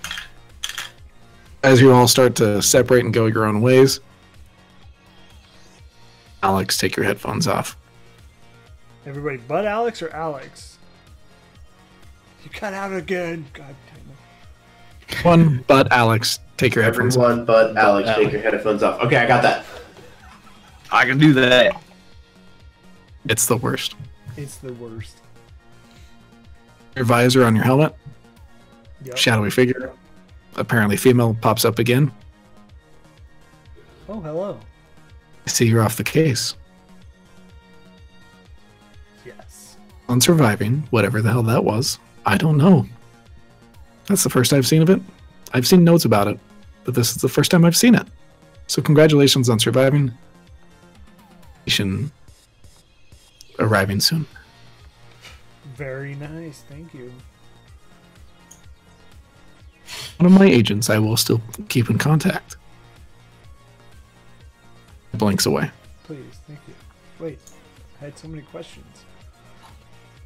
As you all start to separate and go your own ways, Alex, take your headphones off. Everybody but Alex or Alex? You cut out again. God damn it. One but Alex, take your headphones off. Everyone but Alex, Alex. take your headphones off. Okay, I got that. I can do that. It's the worst. It's the worst. Your visor on your helmet, Yep. shadowy figure, apparently female, pops up again. Oh, hello. I see you're off the case. Yes. On surviving, whatever the hell that was, I don't know. That's the first I've seen of it. I've seen notes about it, but this is the first time I've seen it. So congratulations on surviving. Arriving soon. Very nice. Thank you. One of my agents I will still keep in contact. Blinks away. Please. Thank you. Wait. I had so many questions.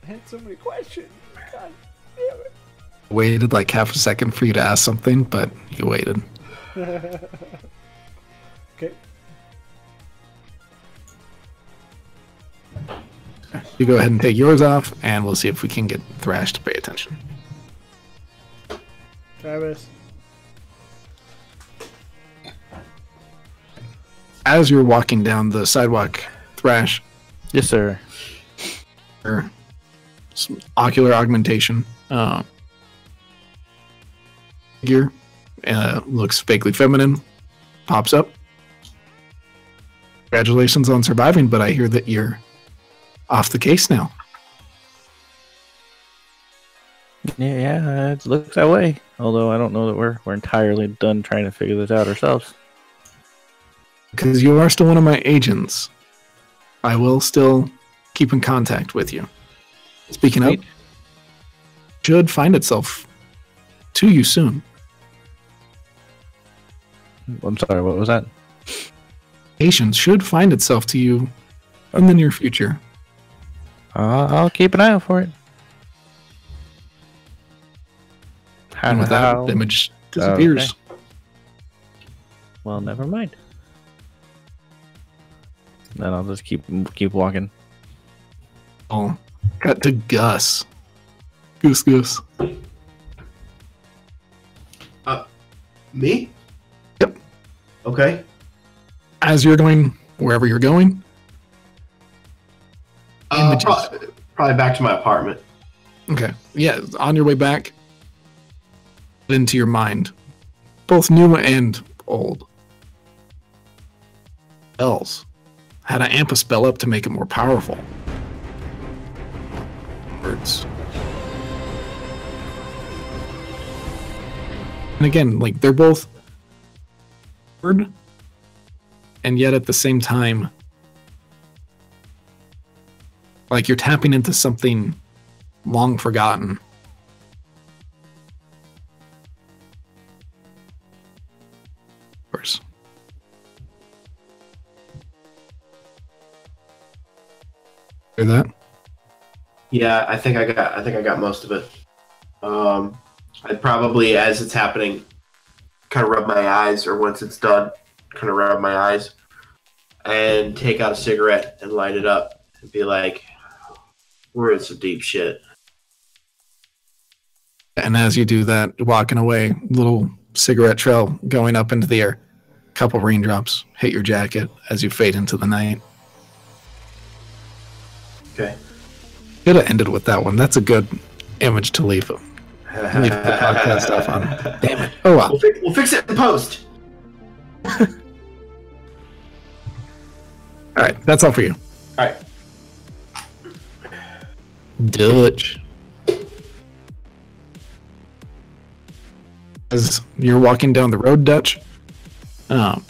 I had so many questions. God. Waited like half a second for you to ask something, but you waited. Okay. You go ahead and take yours off, and we'll see if we can get Thrash to pay attention. Travis. As you're walking down the sidewalk, Thrash, Yes, sir. or some ocular augmentation uh, figure uh, looks vaguely feminine, pops up. Congratulations on surviving, but I hear that you're off the case now. Yeah, yeah, it looks that way. Although I don't know that we're we're entirely done trying to figure this out ourselves. Because you are still one of my agents. I will still keep in contact with you. Speaking Sweet. of, should find itself to you soon. I'm sorry, what was that? Patience should find itself to you in the near future. Uh, I'll keep an eye out for it. How, And with how- that, the image disappears. Well, never mind. Then I'll just keep keep walking. Oh, cut to Gus. Goose Goose. Uh, me? Yep. Okay. As you're going wherever you're going, Uh, probably, probably back to my apartment. okay, yeah, on your way back into your mind, both new and old. Spells. How to amp a spell up to make it more powerful. Words. And again, like they're both word, and yet at the same time, like you're tapping into something long forgotten. Of course. Hear that? Yeah, I think I got. I think I got most of it. I'd probably, as it's happening, kind of rub my eyes, or once it's done, kind of rub my eyes, and take out a cigarette and light it up, and be like, "We're in some deep shit." And as you do that, walking away, little cigarette trail going up into the air. A couple raindrops hit your jacket as you fade into the night. Okay. Could have ended with that one. That's a good image to leave. Leave the podcast stuff on. Damn it. Oh well. We'll, fi- we'll fix it in post. All right. That's all for you. All right. Dutch. As you're walking down the road, Dutch, um,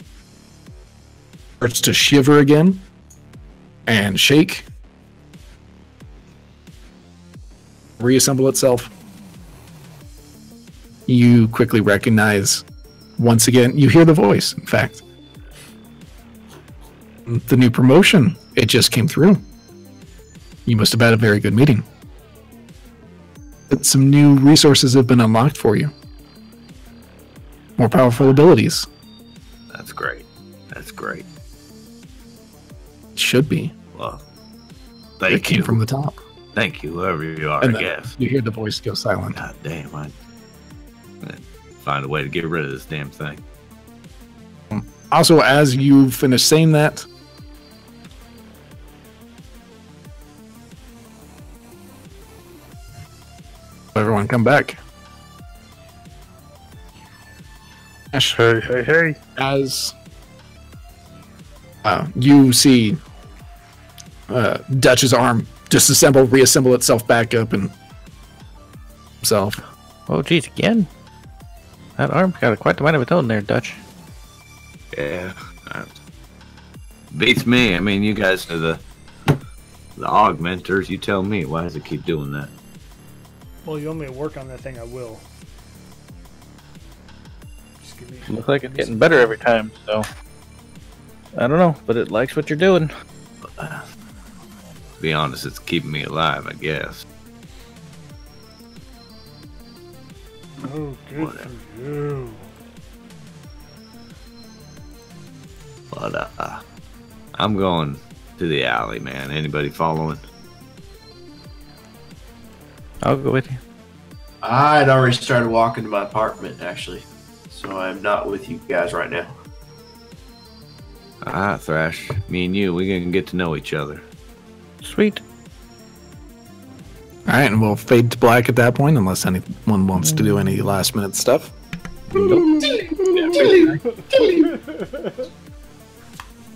starts to shiver again and shake, reassemble itself. You quickly recognize, once again, you hear the voice, in fact. The new promotion, it just came through. You must have had a very good meeting. some new resources have been unlocked for you. More powerful abilities. That's great. That's great. Should be. Well, thank It thank came you. from the top. Thank you, whoever you are, And I guess. you hear the voice go silent. God damn, I find a way to get rid of this damn thing. Also, as you finish saying that, everyone come back. Ash, Hey, hey, hey. as uh, you see uh, Dutch's arm disassemble, reassemble itself back up, and himself. Oh, geez, again? That arm's got quite the mind of its own there, Dutch. Yeah. Beats me. I mean, you guys are the the augmenters. You tell me. Why does it keep doing that? Well, you want me to work on that thing? I will. Just give me. Looks like it's getting better every time, so. I don't know, but it likes what you're doing. Be honest, it's keeping me alive, I guess. Oh, good Whatever. for you. But uh, I'm going to the alley, man. Anybody following? I'll go with you. I'd already started walking to my apartment, actually. So I'm not with you guys right now. Ah, Thrash. Me and you, we can get to know each other. Sweet. All right, and we'll fade to black at that point, unless anyone wants to do any last minute stuff. All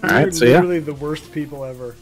right, You're so yeah, literally the worst people ever.